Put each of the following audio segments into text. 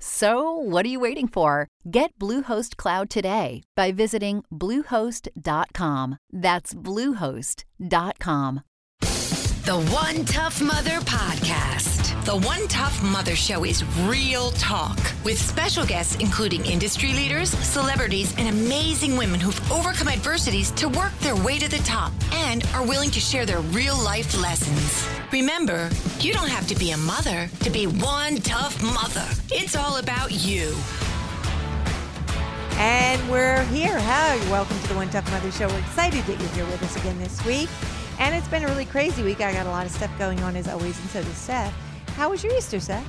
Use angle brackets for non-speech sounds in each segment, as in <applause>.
So, what are you waiting for? Get Bluehost Cloud today by visiting Bluehost.com. That's Bluehost.com. The One Tough Mother Podcast. The One Tough Mother Show is real talk with special guests including industry leaders, celebrities, and amazing women who've overcome adversities to work their way to the top and are willing to share their real life lessons. Remember, you don't have to be a mother to be one tough mother. It's all about you. And we're here. Hi, welcome to the One Tough Mother Show. We're excited that you're here with us again this week. And it's been a really crazy week. I got a lot of stuff going on as always, and so does Seth. How was your Easter, Seth?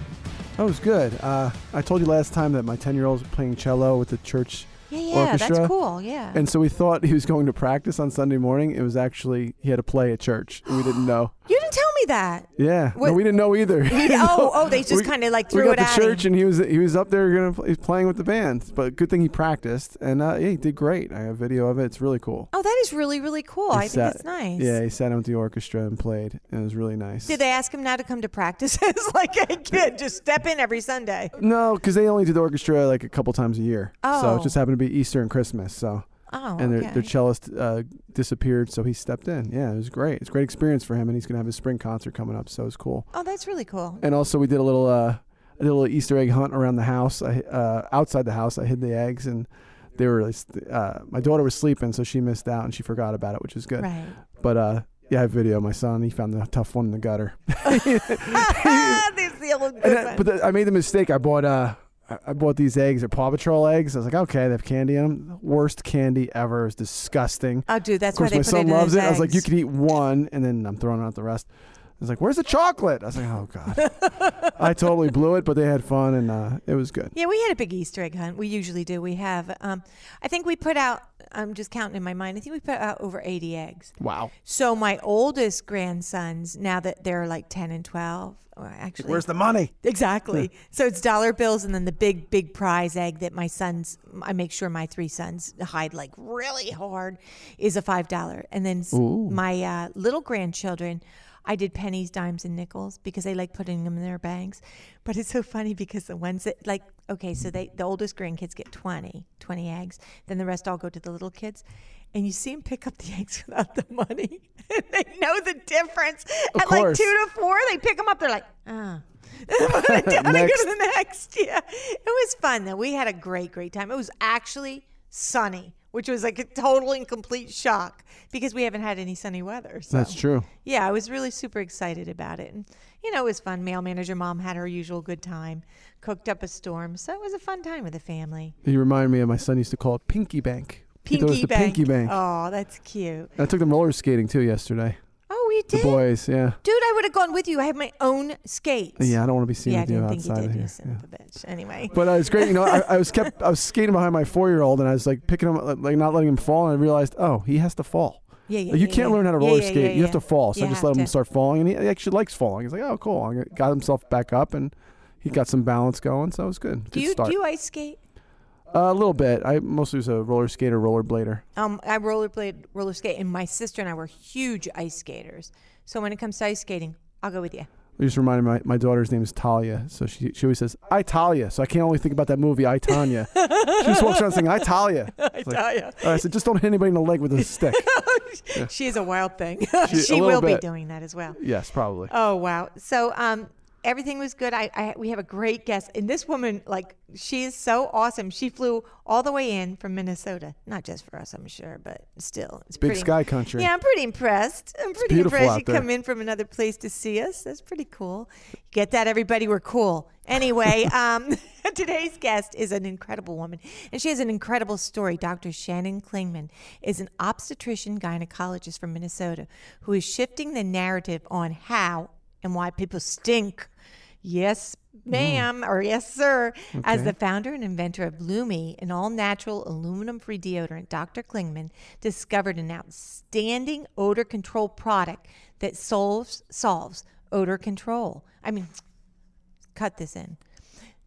That was good. Uh, I told you last time that my 10 year old was playing cello with the church Yeah, yeah, orchestra. that's cool. Yeah. And so we thought he was going to practice on Sunday morning. It was actually, he had to play at church. and we didn't know. <gasps> you didn't tell me that. Yeah. What- No, we didn't know either. He- <laughs> oh, oh, they just kind of like threw we got it to at church him. and he was he was up there gonna he's playing with the band. But good thing he practiced and uh, yeah, he did great. I have video of it. It's really cool. Oh, that is really, really cool. He I think it's nice. Yeah, he sat in with the orchestra and played. And it was really nice. Did they ask him now to come to practices <laughs> like a kid, just step in every Sunday. No, because they only do the orchestra like a couple times a year. Oh. So Oh. it just happened to be Easter and Christmas. So Oh, and their, okay. their cellist uh, disappeared, so he stepped in. Yeah, it was great. It's a great experience for him, and he's gonna have his spring concert coming up, so it's cool. oh, that's really cool. And also, we did a little uh, a little Easter egg hunt around the house. I uh, outside the house, I hid the eggs, and they were uh, my daughter was sleeping, so she missed out and she forgot about it, which is good. Right. But uh, yeah, I have video. My son, he found the tough one in the gutter. <laughs> <laughs> There's the old good <laughs> And I- one. but the, I made the mistake. I bought uh, I- bought these eggs. They're Paw Patrol eggs. I was like, okay, they have candy in them. Worst candy ever. It's disgusting. oh, dude, that's of course, why they my put son it in loves it. I was like, you eggs. can eat one, and then I'm throwing out the rest. I was like, where's the chocolate? I was like, oh god. <laughs> I totally blew it, but they had fun, and uh, it was good. Yeah, we had a big Easter egg hunt. We usually do. We have. Um, I think we put out. I'm just counting in my mind. I think we put out over 80 eggs. Wow. So my oldest grandsons, now that they're like 10 and 12, actually, Where's the money? Exactly. <laughs> So it's dollar bills and then the big, big prize egg that my sons, I make sure my three sons hide like really hard is a $5. And then Ooh. my uh, little grandchildren, I did pennies, dimes, and nickels because they like putting them in their bags. But it's so funny because the ones that like, okay, so they, the oldest grandkids get 20, 20 eggs. Then the rest all go to the little kids. And you see them pick up the <laughs> eggs without the money. <laughs> and they know the difference. Of At like two to four, they pick them up. They're like, ah. It down and go to the <laughs> next. Yeah. It was fun though. We had a great, great time. It was actually sunny, which was like a total and complete shock because we haven't had any sunny weather. So. That's true. Yeah, I was really super excited about it. And, you know, it was fun. Mail manager mom had her usual good time, cooked up a storm. So it was a fun time with the family. You remind me of my son used to call it Pinky Bank. He thought it was Pinky the bank. Pinky Bank. Oh, that's cute. I took them roller skating too yesterday. Oh, we The did? boys, yeah. Dude, I would have gone with you. I have my own skates. Yeah, I don't want to be seen yeah I with you didn't think you outside did, of you here. son Yeah. bitch. Anyway. But uh, it's great. You know, I, I was kept I was skating behind my four year old, and I was like picking him, up, like not letting him fall, and I realized, oh, he has to fall. Yeah, yeah, Like, you yeah, can't yeah. learn how to roller yeah, skate. yeah, You have to fall. So You I just let him to. start falling, and he actually likes falling. He's like, oh, cool. I got himself back up, and he got some balance going, so it was good. Do Good you start. do you ice skate? Uh, a little bit. I mostly was a roller skater, roller blader. Um, I rollerblade, roller skate, and my sister and I were huge ice skaters. So when it comes to ice skating, I'll go with you. You just reminded my, my daughter's name is Talia, so she she always says I Talia, so I can't only think about that movie I Tanya. <laughs> she just walks around saying I Talia. <laughs> I Talia. I said just don't hit anybody in the leg with a stick. <laughs> She is a wild thing. She- she will little be doing that as well. yes, probably. Oh wow! So um, everything was good. I, I we have a great guest, and this woman, like, she is so awesome. She flew all the way in from Minnesota, not just for us, I'm sure, but still, it's Big pretty, sky country. Yeah, I'm pretty impressed. I'm pretty beautiful impressed. You come in from another place to see us. That's pretty cool. Get that, everybody? We're cool. Anyway, <laughs> um, <laughs> today's guest is an incredible woman, and she has an incredible story. Dr. Shannon Klingman is an obstetrician gynecologist from Minnesota who is shifting the narrative on how and why people stink. Yes, mm. ma'am, or yes, sir. As the founder and inventor of Lume, an all natural aluminum free deodorant, Dr. Klingman discovered an outstanding odor control product that solves, solves odor control. I mean, cut this in.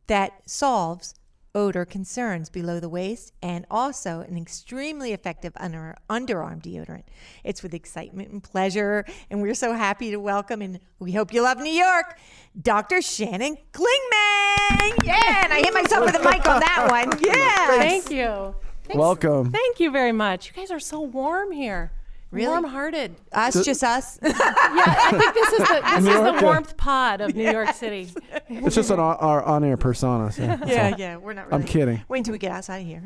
That solves odor concerns below the waist and also an extremely effective under, underarm deodorant. It's with excitement and pleasure, and we're so happy to welcome, and we hope you love New York, Dr. Shannon Klingman. Yeah, and I hit myself with a mic on that one. <laughs> Yeah. Thank you. Thanks. Welcome. Thank you very much. You guys are so warm here. Really? Warm-hearted. Us, just us. <laughs> Yeah, I think this is the <laughs> this is York, the warmth pod of New York City. <laughs> It's just an on, our on-air persona. So. yeah, yeah, we're not really. I'm kidding. Wait until we get outside of here.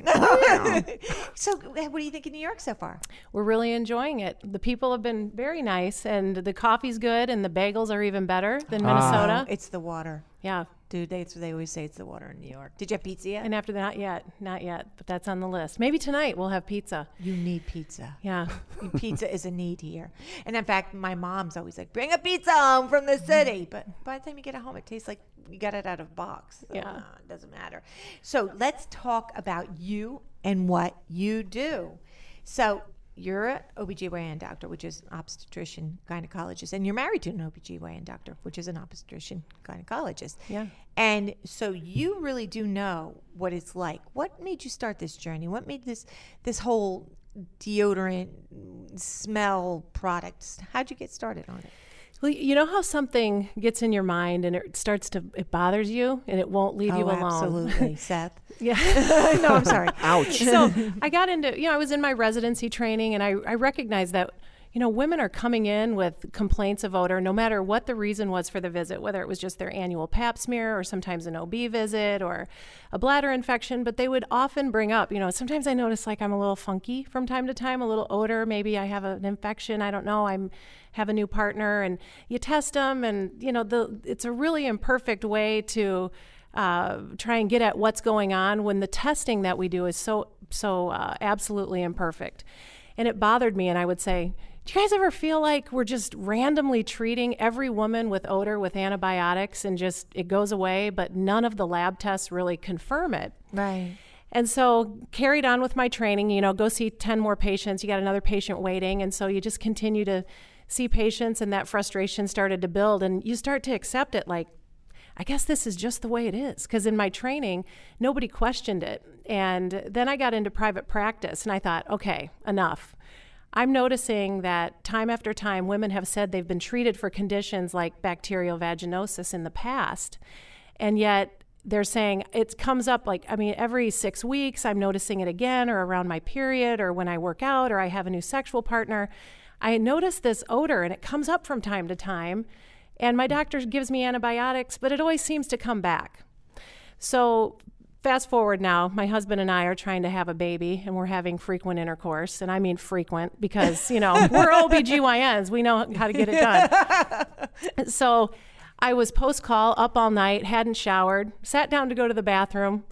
so, uh, what do you think of New York so far? We're really enjoying it. The people have been very nice, and the coffee's good, and the bagels are even better than Minnesota. Oh, it's the water. yeah. Dude, they, they always say it's the water in New York. Did you have pizza yet? And after that, not yet, not yet, but that's on the list. Maybe tonight we'll have pizza. You need pizza. Yeah. <laughs> pizza is a need here. And in fact, my mom's always like, bring a pizza home from the city. But by the time you get it home, it tastes like you got it out of a box. Yeah. uh, it doesn't matter. So let's talk about you and what you do. So you're an OBGYN doctor, which is an obstetrician gynecologist, and you're married to an OBGYN doctor, which is an obstetrician gynecologist. Yeah. And so you really do know what it's like. What made you start this journey? What made this this whole deodorant smell products? How'd you get started on it? Well, you know how something gets in your mind and it starts to it bothers you and it won't leave you oh, alone. absolutely, <laughs> Seth. Yeah. <laughs> no, I'm sorry. Ouch. so I got into, you know, I was in my residency training and I, I recognized that, you know, women are coming in with complaints of odor no matter what the reason was for the visit, whether it was just their annual pap smear or sometimes an OB visit or a bladder infection. But they would often bring up, you know, sometimes I notice like I'm a little funky from time to time, a little odor. Maybe I have an infection. I don't know. I'm have a new partner and you test them and, you know, the it's a really imperfect way to uh, try and get at what's going on when the testing that we do is so so uh, absolutely imperfect. And it bothered me, and I would say, "Do you guys ever feel like we're just randomly treating every woman with odor with antibiotics, and just it goes away, but none of the lab tests really confirm it?" Right. And so carried on with my training, you know, go see 10 more patients, you got another patient waiting. And so you just continue to see patients and that frustration started to build and you start to accept it like, I guess this is just the way it is. Because in my training, nobody questioned it. And then I got into private practice and I thought, okay, enough. I'm noticing that time after time, women have said they've been treated for conditions like bacterial vaginosis in the past. And yet they're saying it comes up like, I mean, every six weeks, I'm noticing it again, or around my period, or when I work out, or I have a new sexual partner. I notice this odor and it comes up from time to time. And my doctor gives me antibiotics, but it always seems to come back. So, fast forward now, my husband and I are trying to have a baby and we're having frequent intercourse. And I mean frequent because, you know, <laughs> we're OBGYNs, we know how to get it done. <laughs> so, I was post call up all night, hadn't showered, sat down to go to the bathroom,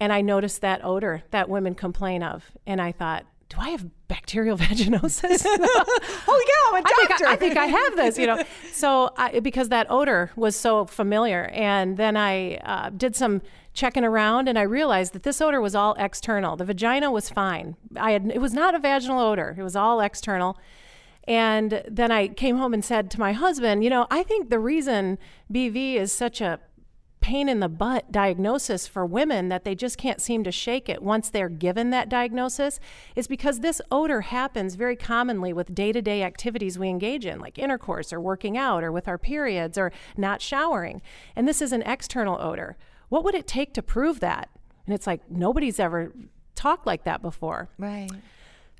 and I noticed that odor that women complain of. And I thought, do I have bacterial <laughs> vaginosis? Holy cow, I'm a I think doctor. I, I think I have this, you know. So I, because that odor was so familiar, and then I uh, did some checking around, and I realized that this odor was all external. The vagina was fine. I had it was not a vaginal odor. It was all external. And then I came home and said to my husband, you know, I think the reason BV is such a pain in the butt diagnosis for women that they just can't seem to shake it once they're given that diagnosis is because this odor happens very commonly with day to day activities we engage in, like intercourse or working out or with our periods or not showering. And this is an external odor. What would it take to prove that? And it's like nobody's ever talked like that before. Right.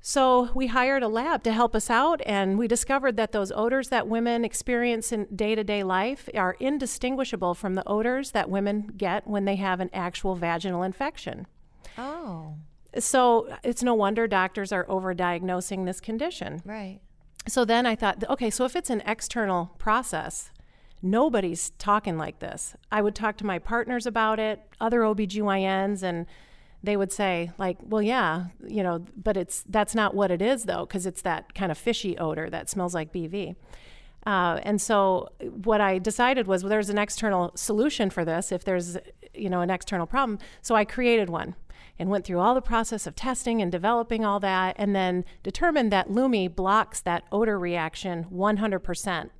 So we hired a lab to help us out, and we discovered that those odors that women experience in day to day life are indistinguishable from the odors that women get when they have an actual vaginal infection. Oh, So it's no wonder doctors are overdiagnosing this condition. right. So then I thought, okay, so if it's an external process, nobody's talking like this. I would talk to my partners about it, other OBGYNs, and they would say, like, well, yeah, you know, but it's that's not what it is though, because it's that kind of fishy odor that smells like BV. Uh, and so what I decided was well, there's an external solution for this if there's you know an external problem. So I created one and went through all the process of testing and developing all that, and then determined that Lume blocks that odor reaction 100%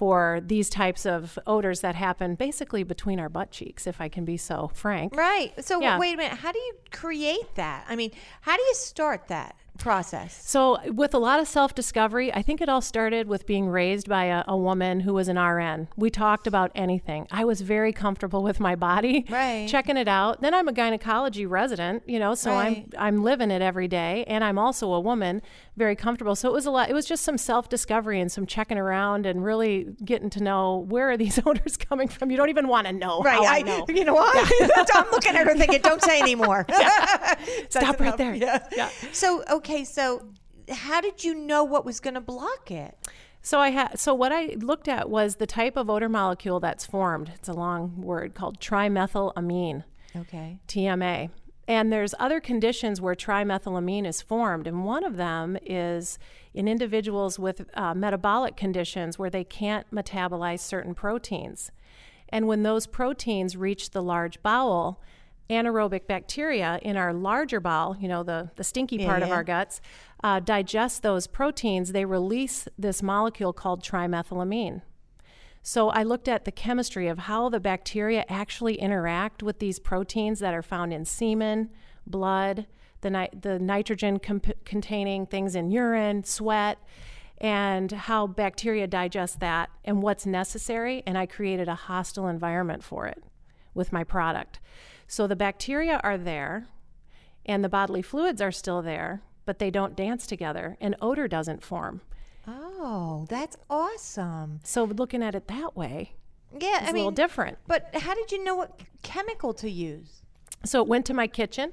for these types of odors that happen basically between our butt cheeks, if I can be so frank. Right. So Yeah. wait a minute. How do you create that? I mean, how do you start that process? So, with a lot of self discovery, I think it all started with being raised by a, a woman who was an RN. We talked about anything. I was very comfortable with my body, Right. checking it out. Then I'm a gynecology resident, you know, so Right. I'm I'm living it every day, and I'm also a woman, very comfortable. So it was a lot. It was just some self discovery and some checking around and really getting to know where are these <laughs> odors coming from. You don't even want to know. how I, know. You know what? I'm <laughs> looking at her thinking, don't say anymore. <laughs> Stop right there. Yeah. yeah. So, okay, so how did you know what was going to block it? So I had so what I looked at was the type of odor molecule that's formed. It's a long word called trimethylamine, Okay. TMA. And there's other conditions where trimethylamine is formed, and one of them is in individuals with uh, metabolic conditions where they can't metabolize certain proteins. And when those proteins reach the large bowel, anaerobic bacteria in our larger bowel, you know, the, the stinky part of our guts, uh, digest those proteins. They release this molecule called trimethylamine. So I looked at the chemistry of how the bacteria actually interact with these proteins that are found in semen, blood, the, ni- the nitrogen comp- containing things in urine, sweat, and how bacteria digest that and what's necessary. And I created a hostile environment for it with my product. So the bacteria are there and the bodily fluids are still there, but they don't dance together and odor doesn't form. Oh, that's awesome. So looking at it that way, Yeah, it's I a mean, little different. but how did you know what chemical to use? So it went to my kitchen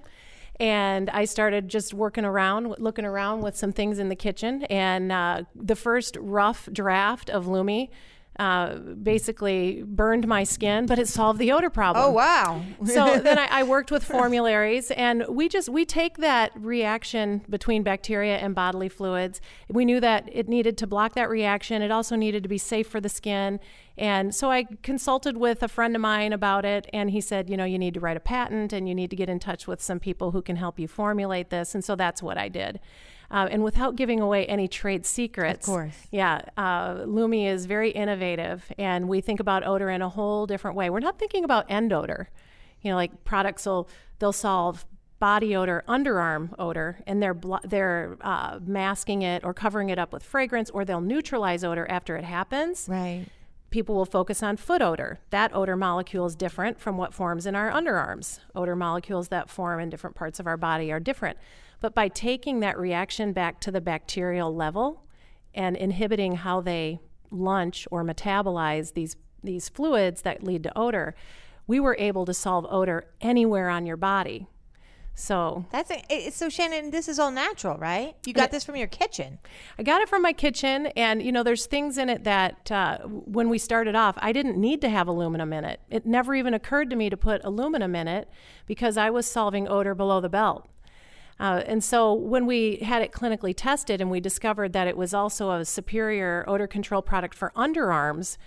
and I started just working around, looking around with some things in the kitchen. And uh, the first rough draft of Lume uh, basically burned my skin, but it solved the odor problem. Oh, wow. so <laughs> then I, I worked with formularies, and we just we take that reaction between bacteria and bodily fluids. We knew that it needed to block that reaction. It also needed to be safe for the skin, and so I consulted with a friend of mine about it, and he said, you know, you need to write a patent, and you need to get in touch with some people who can help you formulate this, and so that's what I did. Uh, and without giving away any trade secrets, Of course. yeah, uh, Lume is very innovative, and we think about odor in a whole different way. We're not thinking about end odor. You know, like products will they'll solve body odor, underarm odor, and they're blo- they're uh, masking it or covering it up with fragrance, or they'll neutralize odor after it happens. Right. People will focus on foot odor. That odor molecule is different from what forms in our underarms. Odor molecules that form in different parts of our body are different. But by taking that reaction back to the bacterial level and inhibiting how they lunch or metabolize these these fluids that lead to odor, we were able to solve odor anywhere on your body. So That's a, it- so Shannon. This is all natural, right? You got this from your kitchen. I got it from my kitchen, and you know, there's things in it that uh, when we started off, I didn't need to have aluminum in it. It never even occurred to me to put aluminum in it because I was solving odor below the belt. Uh, and so when we had it clinically tested and we discovered that it was also a superior odor control product for underarms,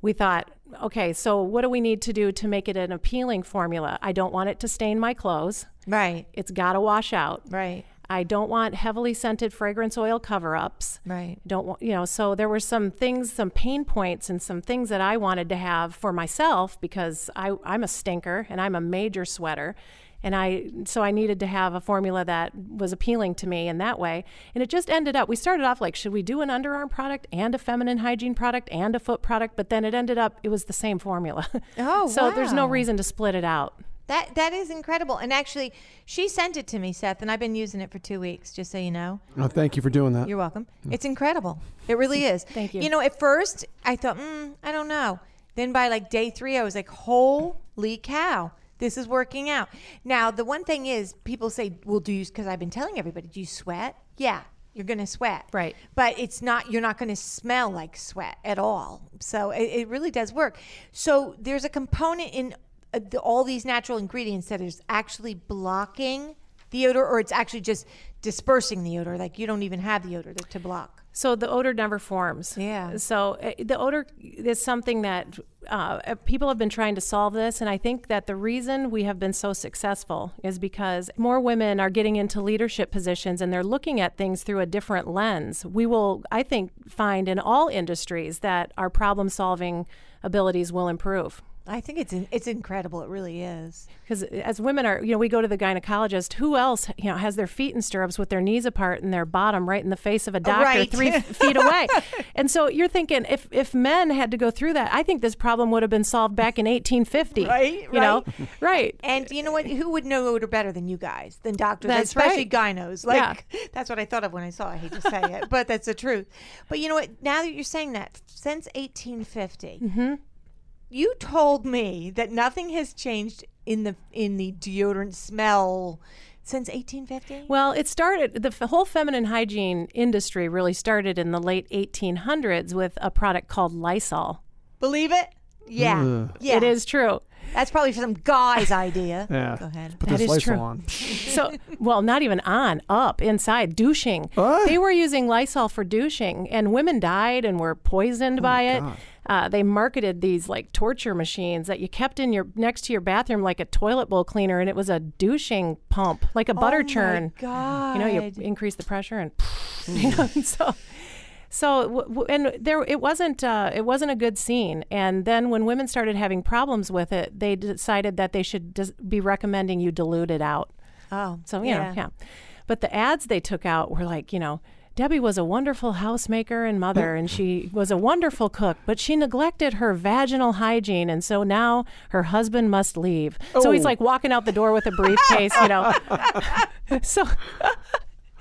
we thought, okay, so what do we need to do to make it an appealing formula? I don't want it to stain my clothes. Right. It's got to wash out. Right. I don't want heavily scented fragrance oil cover ups. Right. Don't want, you know, so there were some things, some pain points, and some things that I wanted to have for myself because I, I'm a stinker and I'm a major sweater. And I, so I needed to have a formula that was appealing to me in that way. And it just ended up, we started off like, should we do an underarm product and a feminine hygiene product and a foot product? But then it ended up, it was the same formula. <laughs> Oh, So there's no reason to split it out. That that is incredible. And actually, she sent it to me, Seth, and I've been using it for two weeks. Just so you know. Oh, thank you for doing that. You're welcome. It's incredible. It really is. <laughs> Thank you. You know, at first I thought, mm, I don't know. Then by like day three, I was like, holy cow, this is working out. Now the one thing is, people say, well, do you? Because I've been telling everybody, do you sweat? Yeah. You're gonna sweat, Right. But it's not. You're not gonna smell like sweat at all. So it, it really does work. So there's a component in uh, the, all these natural ingredients that is actually blocking the odor, or it's actually just dispersing the odor. Like you don't even have the odor to, to block. So the odor never forms. Yeah. So uh, the odor is something that uh, uh, people have been trying to solve this, and I think that the reason we have been so successful is because more women are getting into leadership positions and they're looking at things through a different lens. We will, I think, find in all industries that our problem-solving abilities will improve. I think it's it's incredible. It really is. Because as women are, you know, we go to the gynecologist. Who else, you know, has their feet in stirrups with their knees apart and their bottom right in the face of a doctor Right. three <laughs> feet away? And so you're thinking, if if men had to go through that, I think this problem would have been solved back in 1850. Right, You know, right. And you know what? Who would know odor better than you guys, than doctors, That's especially right. gynos? Like that's what I thought of when I saw. it. I hate to say it, but that's the truth. But you know what? Now that you're saying that, since 1850, Mm-hmm. You told me that nothing has changed in the in the deodorant smell since 1850. Well, it started, the f- whole feminine hygiene industry really started in the late 1800s with a product called Lysol. Believe it? Yeah, Ugh. yeah. It is true. That's probably some guy's idea. Yeah. Go ahead. Put That this is Lysol true. on. <laughs> So, well, not even on, up, inside, douching. What? They were using Lysol for douching, and women died and were poisoned oh by it. God. Uh, they marketed these like torture machines that you kept in your next to your bathroom like a toilet bowl cleaner, and it was a douching pump, like a butter oh churn. My God. You know, you increase the pressure, and <sighs> <laughs> you know, so. So w- w- and there it wasn't uh, it wasn't a good scene. And then when women started having problems with it, they decided that they should dis- be recommending you dilute it out. Oh, So, you know, yeah. But the ads they took out were like, you know, Debbie was a wonderful housemaker and mother, and she was a wonderful cook, but she neglected her vaginal hygiene, and so now her husband must leave. So he's Oh. like walking out the door with a briefcase, you know. <laughs> so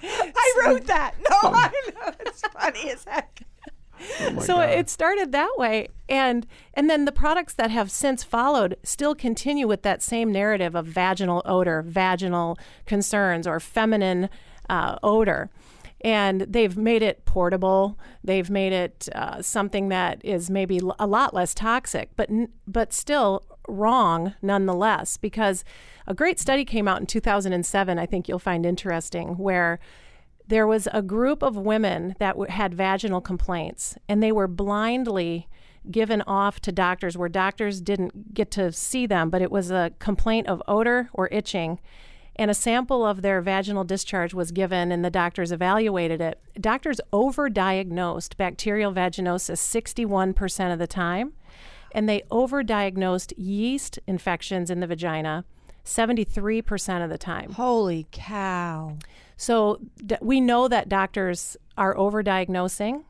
I wrote that. No, I know. It's funny as heck. so it started that way and and then the products that have since followed still continue with that same narrative of vaginal odor vaginal concerns or feminine uh, odor and they've made it portable they've made it uh, something that is maybe a lot less toxic but but still wrong nonetheless because a great study came out in 2007 i think you'll find interesting where there was a group of women that w- had vaginal complaints, and they were blindly given off to doctors where doctors didn't get to see them, but it was a complaint of odor or itching. And a sample of their vaginal discharge was given, and the doctors evaluated it. Doctors overdiagnosed bacterial vaginosis 61% of the time, and they overdiagnosed yeast infections in the vagina 73% of the time. Holy cow. So d- we know that doctors are overdiagnosing,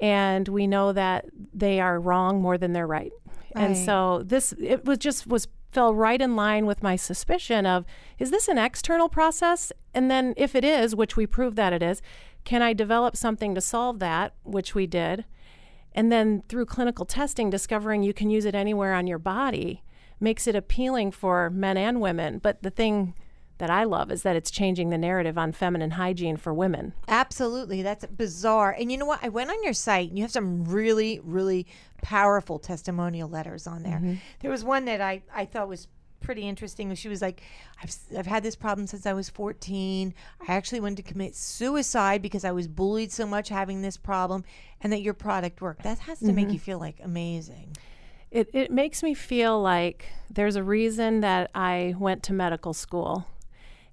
and we know that they are wrong more than they're right. And so this it was just was fell right in line with my suspicion of is this an external process? And then if it is, which we proved that it is, can I develop something to solve that, which we did? And then through clinical testing, discovering you can use it anywhere on your body makes it appealing for men and women. But the thing that I love is that it's changing the narrative on feminine hygiene for women. Absolutely. That's bizarre. And you know what? I went on your site and you have some really, really powerful testimonial letters on there. Mm-hmm. There was one that I, I thought was pretty interesting. She was like, I've, I've had this problem since I was 14. I actually wanted to commit suicide because I was bullied so much having this problem, and that your product worked. That has to make mm-hmm. you feel like amazing. It, it makes me feel like there's a reason that I went to medical school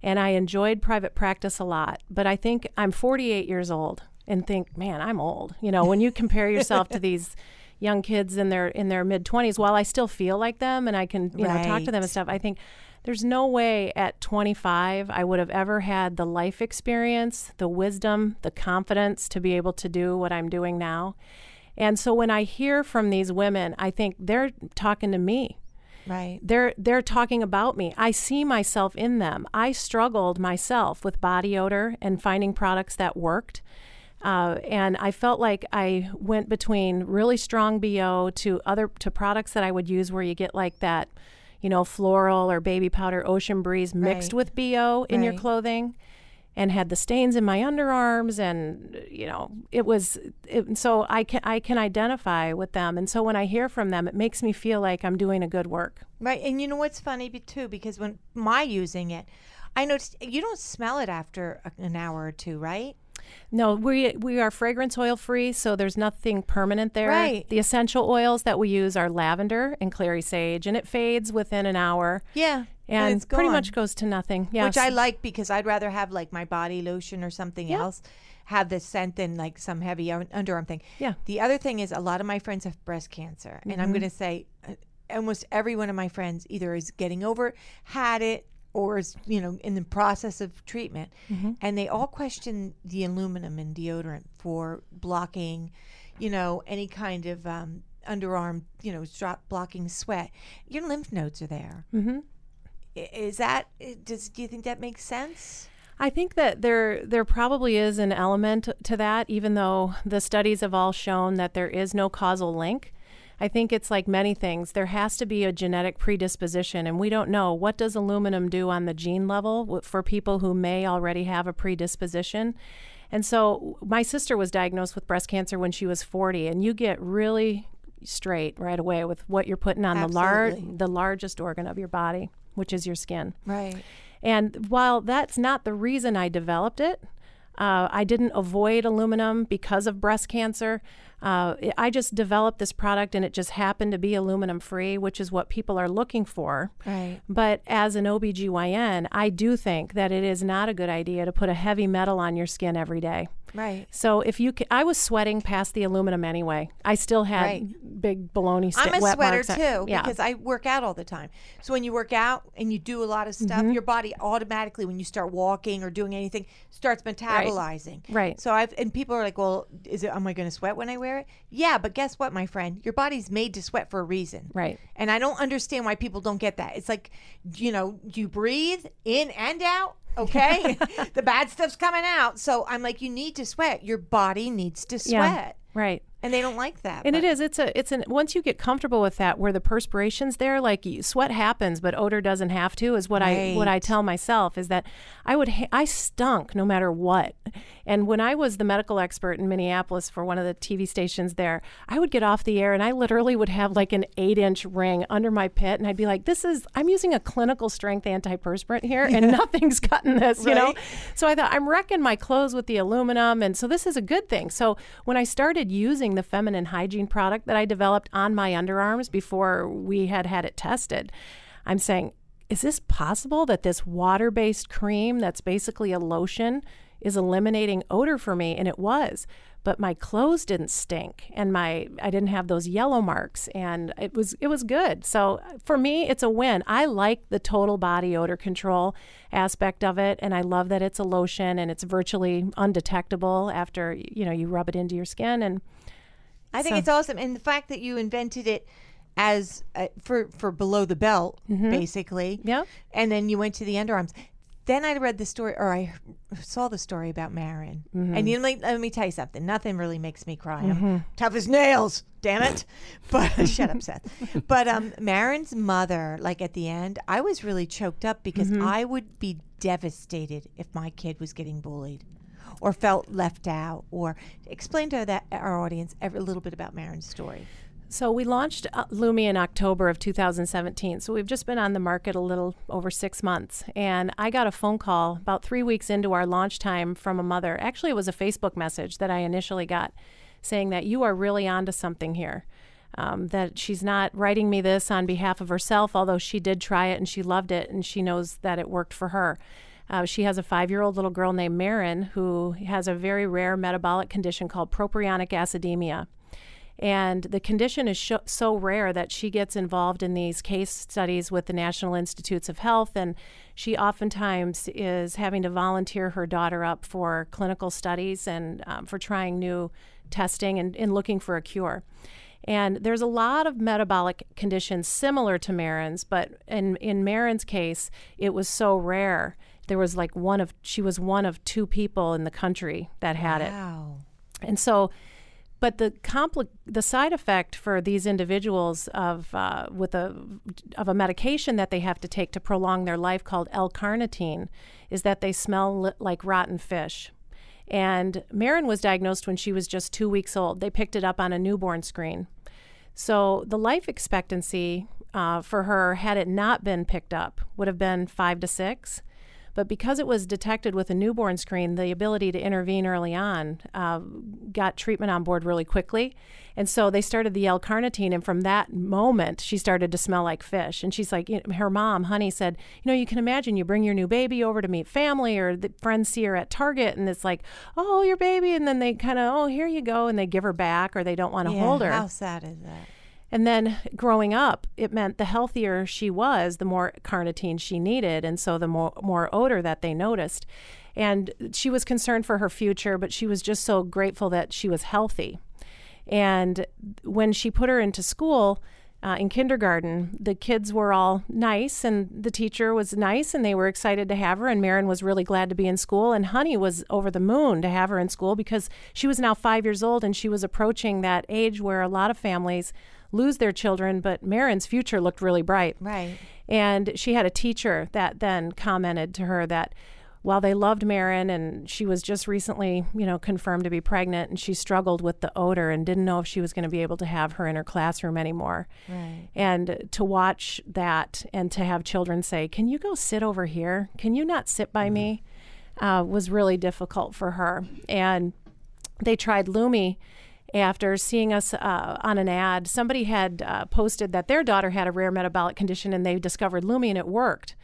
and I enjoyed private practice a lot. But I think I'm 48 years old and think, man, I'm old. You know, when you compare yourself to <laughs> these young kids in their in their mid 20s, while I still feel like them and I can you know talk to them and stuff, I think there's no way at 25 I would have ever had the life experience, the wisdom, the confidence to be able to do what I'm doing now. And so when I hear from these women, I think they're talking to me Right. They're they're talking about me. I see myself in them. I struggled myself with body odor and finding products that worked. Uh, and I felt like I went between really strong BO to other to products that I would use where you get like that, you know, floral or baby powder ocean breeze mixed Right. with BO in your clothing and had the stains in my underarms and you know it was it, so I can I can identify with them and so when I hear from them it makes me feel like I'm doing a good work. Right. And you know what's funny too because when my using it, I noticed you don't smell it after an hour or two, right? No, we we are fragrance oil free, so there's nothing permanent there. Right. The essential oils that we use are lavender and clary sage, and it fades within an hour, Yeah. And, it's pretty much goes to nothing. Which I like because I'd rather have like my body lotion or something else have the scent than like some heavy underarm thing. Yeah. The other thing is a lot of my friends have breast cancer, and I'm going to say uh, almost every one of my friends either is getting over it, had it, or is you know in the process of treatment, and they all question the aluminum in deodorant for blocking, you know, any kind of um, underarm, you know, drop blocking sweat. Your lymph nodes are there. Mm-hmm. Is that does do you think that makes sense? I think that there there probably is an element to that, even though the studies have all shown that there is no causal link. I think it's like many things. There has to be a genetic predisposition, and we don't know what does aluminum do on the gene level for people who may already have a predisposition. And so, my sister was diagnosed with breast cancer when she was 40, and you get really straight right away with what you're putting on the lar- the largest organ of your body, which is your skin. Right. And while that's not the reason I developed it, uh, I didn't avoid aluminum because of breast cancer. Uh, I just developed this product and it just happened to be aluminum free, which is what people are looking for. Right. But as an OBGYN, I do think that it is not a good idea to put a heavy metal on your skin every day. Right. So if you, ca- I was sweating past the aluminum anyway. I still had Right. big baloney. Sti- I'm a sweater too Yeah. because I work out all the time. So when you work out and you do a lot of stuff, Mm-hmm. your body automatically, when you start walking or doing anything, starts metabolizing. Right. Right. So I've and people are like, "Well, is it? Am I going to sweat when I wear it?" Yeah, but guess what, my friend? Your body's made to sweat for a reason. Right. And I don't understand why people don't get that. It's like, you know, you breathe in and out. Okay, <laughs> the bad stuff's coming out. So I'm like, you need to sweat. Your body needs to Yeah. sweat, Right. And they don't like that. And but- it is. It's a. It's an. Once you get comfortable with that, where the perspiration's there, like sweat happens, but odor doesn't have to. Is what I what I tell myself is that I would ha- I stunk no matter what. And when I was the medical expert in Minneapolis for one of the TV stations there, I would get off the air and I literally would have like an eight inch ring under my pit, and I'd be like, "This is I'm using a clinical strength antiperspirant here, and <laughs> nothing's cutting this," you know. So I thought I'm wrecking my clothes with the aluminum, and so this is a good thing. So when I started using the feminine hygiene product that I developed on my underarms before we had had it tested, I'm saying, is this possible that this water-based cream that's basically a lotion is eliminating odor for me? And it was. But my clothes didn't stink, and my I didn't have those yellow marks, and it was it was good. So for me, it's a win. I like the total body odor control aspect of it, and I love that it's a lotion and it's virtually undetectable after you know you rub it into your skin. And I think So- it's awesome, and the fact that you invented it as uh, for for below the belt, basically. Mm-hmm. Yeah. And then you went to the underarms. Then I read the story, or I saw the story about Marin. Mm-hmm. And you let, let me tell you something. Nothing really makes me cry. I'm tough as nails. Damn it! <laughs> But <laughs> shut up, Seth. <laughs> But um, Marin's mother, like at the end, I was really choked up because Mm-hmm. I would be devastated if my kid was getting bullied or felt left out or explain to that our audience every, a little bit about Marin's story. So we launched uh, Lume in October of 2017. So we've just been on the market a little over six months. And I got a phone call about three weeks into our launch time from a mother. Actually, it was a Facebook message that I initially got saying that you are really onto something here. Um, that she's not writing me this on behalf of herself, although she did try it and she loved it and she knows that it worked for her. Uh, she has a five year old little girl named Marin who has a very rare metabolic condition called propionic acidemia. And the condition is sho so rare that she gets involved in these case studies with the National Institutes of Health. And she oftentimes is having to volunteer her daughter up for clinical studies and um, for trying new testing and, and looking for a cure. And there's a lot of metabolic conditions similar to Marin's, but in, in Marin's case, it was so rare. There was like one of, she was one of two people in the country that had it. Wow. And so, but the compli- the side effect for these individuals of uh, with a of a medication that they have to take to prolong their life called L-carnitine is that they smell li- like rotten fish. And Marin was diagnosed when she was just two weeks old. They picked it up on a newborn screen. So the life expectancy uh, for her, had it not been picked up, would have been five to six. But because it was detected with a newborn screen, the ability to intervene early on uh, got treatment on board really quickly. And so they started the L-carnitine, and from that moment, she started to smell like fish. And she's like, you know, her mom, Honey, said, you know, you can imagine you bring your new baby over to meet family, or the friends see her at Target, and it's like, oh, your baby, and then they kind of, oh, here you go, and they give her back, or they don't want to Yeah, hold her. How sad is that? And then growing up, it meant the healthier she was, the more carnitine she needed, and so the more more odor that they noticed. And she was concerned for her future, but she was just so grateful that she was healthy. And when she put her into school uh, in kindergarten, the kids were all nice, and the teacher was nice, and they were excited to have her. And Marin was really glad to be in school, and Honey was over the moon to have her in school because she was now five years old, and she was approaching that age where a lot of families lose their children, but Marin's future looked really bright. Right. And she had a teacher that then commented to her that while they loved Marin and she was just recently, you know, confirmed to be pregnant and she struggled with the odor and didn't know if she was going to be able to have her in her classroom anymore. Right. And to watch that and to have children say, Can you go sit over here? Can you not sit by me? Uh, was really difficult for her. And they tried Lume after seeing us uh, on an ad. Somebody had uh, posted that their daughter had a rare metabolic condition and they discovered Lume and it worked.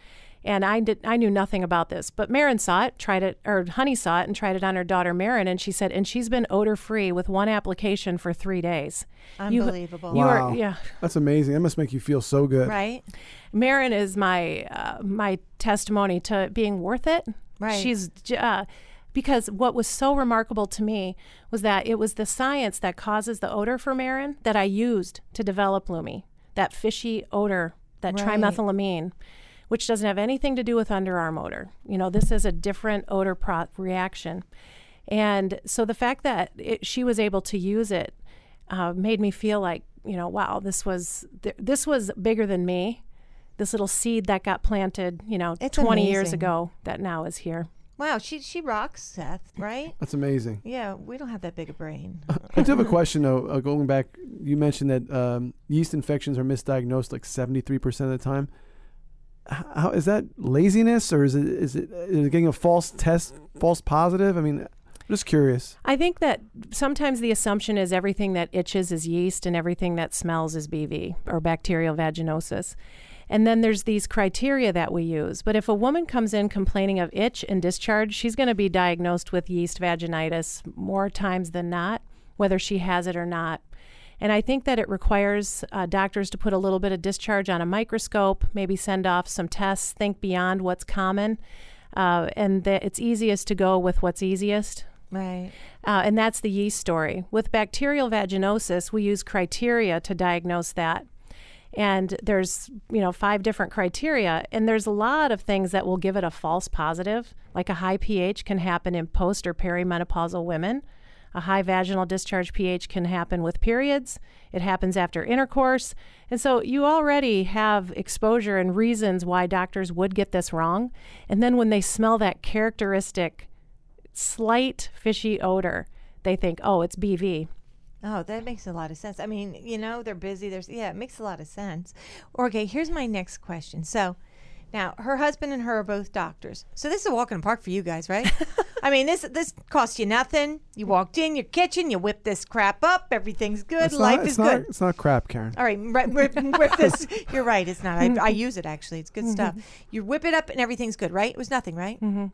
And I did I knew nothing about this, but Marin saw it, tried it, or Honey saw it and tried it on her daughter Marin, and she said, and she's been odor free with one application for three days. Unbelievable. You wow. are, yeah. That's amazing. That must make you feel so good. Right. Marin is my uh, my testimony to being worth it. Right. She's uh, because what was so remarkable to me was that it was the science that causes the odor for Marin that I used to develop Lume. That fishy odor, that Right. trimethylamine, which doesn't have anything to do with underarm odor. You know, this is a different odor pro- reaction. And so the fact that it, she was able to use it uh, made me feel like, you know, wow, this was th- this was bigger than me. This little seed that got planted, you know, It's 20 years ago that now is here. Wow. She she rocks, Seth. Right. That's amazing. Yeah. We don't have that big a brain. I do have a question though. Uh, going back, you mentioned that um, yeast infections are misdiagnosed like seventy three percent of the time. H- How is that laziness or is it is it, is it getting a false test, false positive? I mean, just curious. I think that sometimes the assumption is everything that itches is yeast and everything that smells is BV or bacterial vaginosis. And then there's these criteria that we use. But if a woman comes in complaining of itch and discharge, she's going to be diagnosed with yeast vaginitis more times than not, whether she has it or not. And I think that it requires uh, doctors to put a little bit of discharge on a microscope, maybe send off some tests, think beyond what's common. Uh, and that it's easiest to go with what's easiest. Right. Uh, and that's the yeast story. With bacterial vaginosis, we use criteria to diagnose that. And there's, you know, five different criteria. And there's a lot of things that will give it a false positive. Like a high pH can happen in post or perimenopausal women. A high vaginal discharge pH can happen with periods. It happens after intercourse. And so you already have exposure and reasons why doctors would get this wrong. And then when they smell that characteristic slight fishy odor, they think, oh, it's BV. Oh, that makes a lot of sense. I mean, you know, they're busy. There's yeah, it makes a lot of sense. Okay, here's my next question. So, now her husband and her are both doctors. So this is a walk in the park for you guys, right? <laughs> I mean, this this costs you nothing. You walked in your kitchen, you whip this crap up, everything's good, It's life not, is it's not, good. It's not crap, Karen. All right, whip, whip, <laughs> whip this. You're right. It's not. I, I mm-hmm. use it actually. It's good mm-hmm. stuff. You whip it up and everything's good, right? It was nothing, right? Mm-hmm.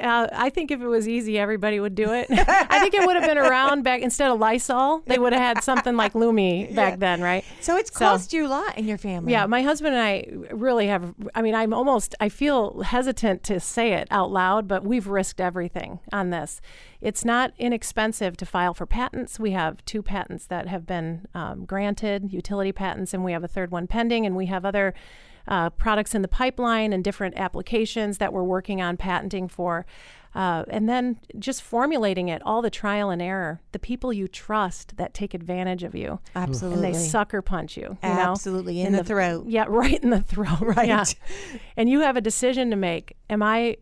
Uh, I think if it was easy, everybody would do it. <laughs> I think it would have been around back instead of Lysol. They would have had something like Lume <laughs> back then, right? So it's So- cost you a lot in your family. Yeah, my husband and I really have. I mean, I'm almost. I feel hesitant to say it out loud, but we've risked everything. everything on this. It's not inexpensive to file for patents. We have two patents that have been um, granted, utility patents, and we have a third one pending, and we have other uh, products in the pipeline and different applications that we're working on patenting for. Uh, and then just formulating it, all the trial and error, the people you trust that take advantage of you. Absolutely. And they sucker punch you. you know? Absolutely. In, the, throat. Yeah, <laughs> right in the throat. <laughs> Right. Yeah. And you have a decision to make. Am I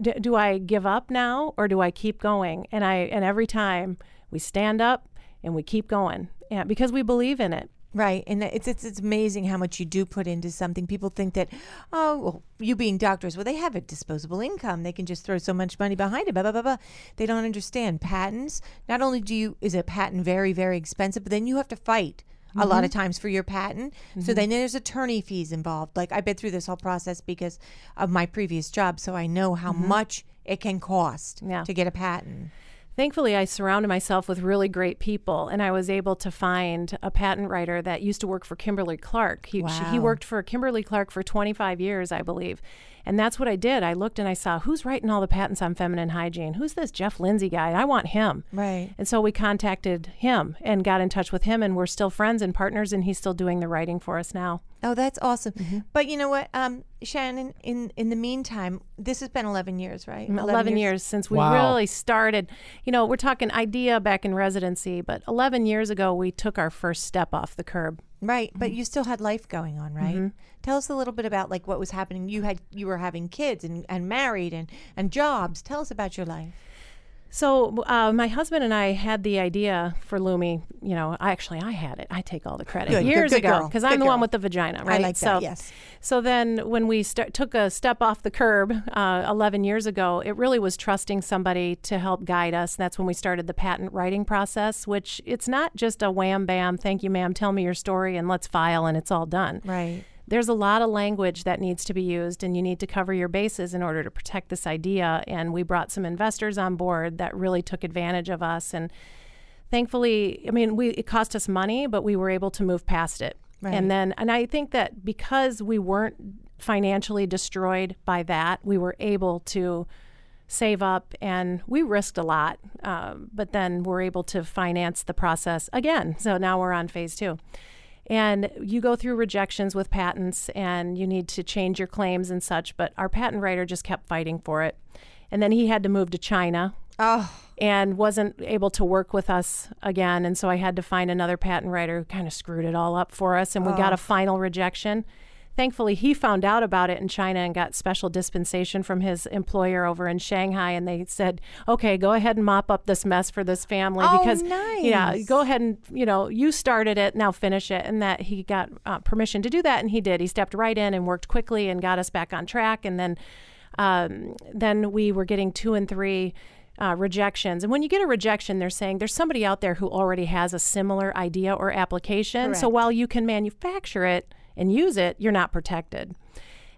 d- do I give up now or do I keep going? And I and every time we stand up and we keep going. Yeah, because we believe in it. Right, and it's, it's it's amazing how much you do put into something. People think that, oh, well, you being doctors, well, they have a disposable income; they can just throw so much money behind it. Blah blah blah blah. They don't understand patents. Not only do you is a patent very very expensive, but then you have to fight a lot of mm-hmm. times for your patent. So mm-hmm. then there's attorney fees involved. Like I've been through this whole process because of my previous job, so I know how mm-hmm. much it can cost Yeah. to get a patent. Thankfully, I surrounded myself with really great people, and I was able to find a patent writer that used to work for Kimberly Clark. He, she- he worked for Kimberly Clark for 25 years, I believe. And that's what I did. I looked and I saw who's writing all the patents on feminine hygiene? Who's this Jeff Lindsay guy? I want him. Right. And so we contacted him and got in touch with him, and we're still friends and partners, and he's still doing the writing for us now. Oh, that's awesome. But you know what, um, Shannon? In in the meantime, this has been eleven years, right? 11, years. since we Wow. really started. You know, we're talking idea back in residency, but 11 years ago, we took our first step off the curb. Right, but Mm-hmm. you still had life going on, right? Tell us a little bit about like what was happening. You had you were having kids and, and married and and jobs. Tell us about your life. So uh, my husband and I had the idea for Lume. You know, I actually I had it. I take all the credit Good, good, years good ago because I'm the one with the vagina, I right? like so, that, yes. So then when we start, took a step off the curb uh, 11 years ago, it really was trusting somebody to help guide us. That's when we started the patent writing process, which it's not just a wham bam, thank you, ma'am, tell me your story and let's file and it's all done Right. There's a lot of language that needs to be used and you need to cover your bases in order to protect this idea. And we brought some investors on board that really took advantage of us. And thankfully i mean we it cost us money but we were able to move past it. Right. and then and i think that because we weren't financially destroyed by that we were able to save up and we risked a lot um, but then we're able to finance the process again. So now we're on phase two and you go through rejections with patents and you need to change your claims and such but our patent writer just kept fighting for it. And then he had to move to china Oh, and wasn't able to work with us again. And so i had to find another patent writer who kind of screwed it all up for us. And we got a oh. final rejection thankfully he found out about it in china and got special dispensation from his employer over in shanghai and they said okay go ahead and mop up this mess for this family Oh, because yeah go ahead and you know you started it now finish it and that he got uh, permission to do that and he did he stepped right in and worked quickly and got us back on track and then um, then we were getting two and three uh, rejections. And when you get a rejection, they're saying there's somebody out there who already has a similar idea or application. So while you can manufacture it and use it, you're not protected.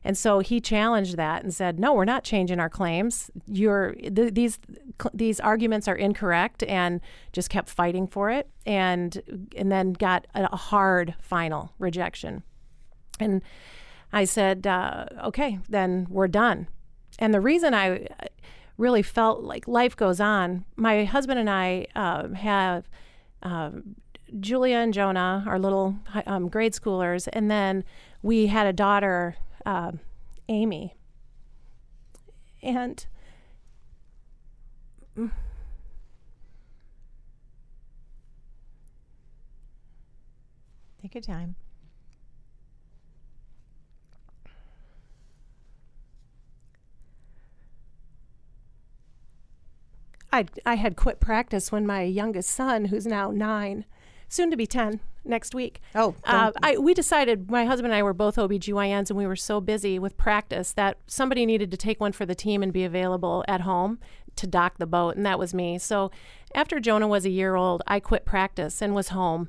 And so he challenged that and said, "No, we're not changing our claims. Th- these cl- these arguments are incorrect," and just kept fighting for it, and and then got a, a hard final rejection. And I said, uh, okay, then we're done. And the reason I really felt like life goes on, my husband and I um, have um, Julia and Jonah, our little um, grade schoolers, and then we had a daughter, um Amy. And take your time. I I had quit practice when my youngest son, who's now nine, soon to be ten next week. Oh, uh, I we decided my husband and I were both OBGYNs and we were so busy with practice that somebody needed to take one for the team and be available at home to dock the boat, and that was me. So after Jonah was a year old, I quit practice and was home.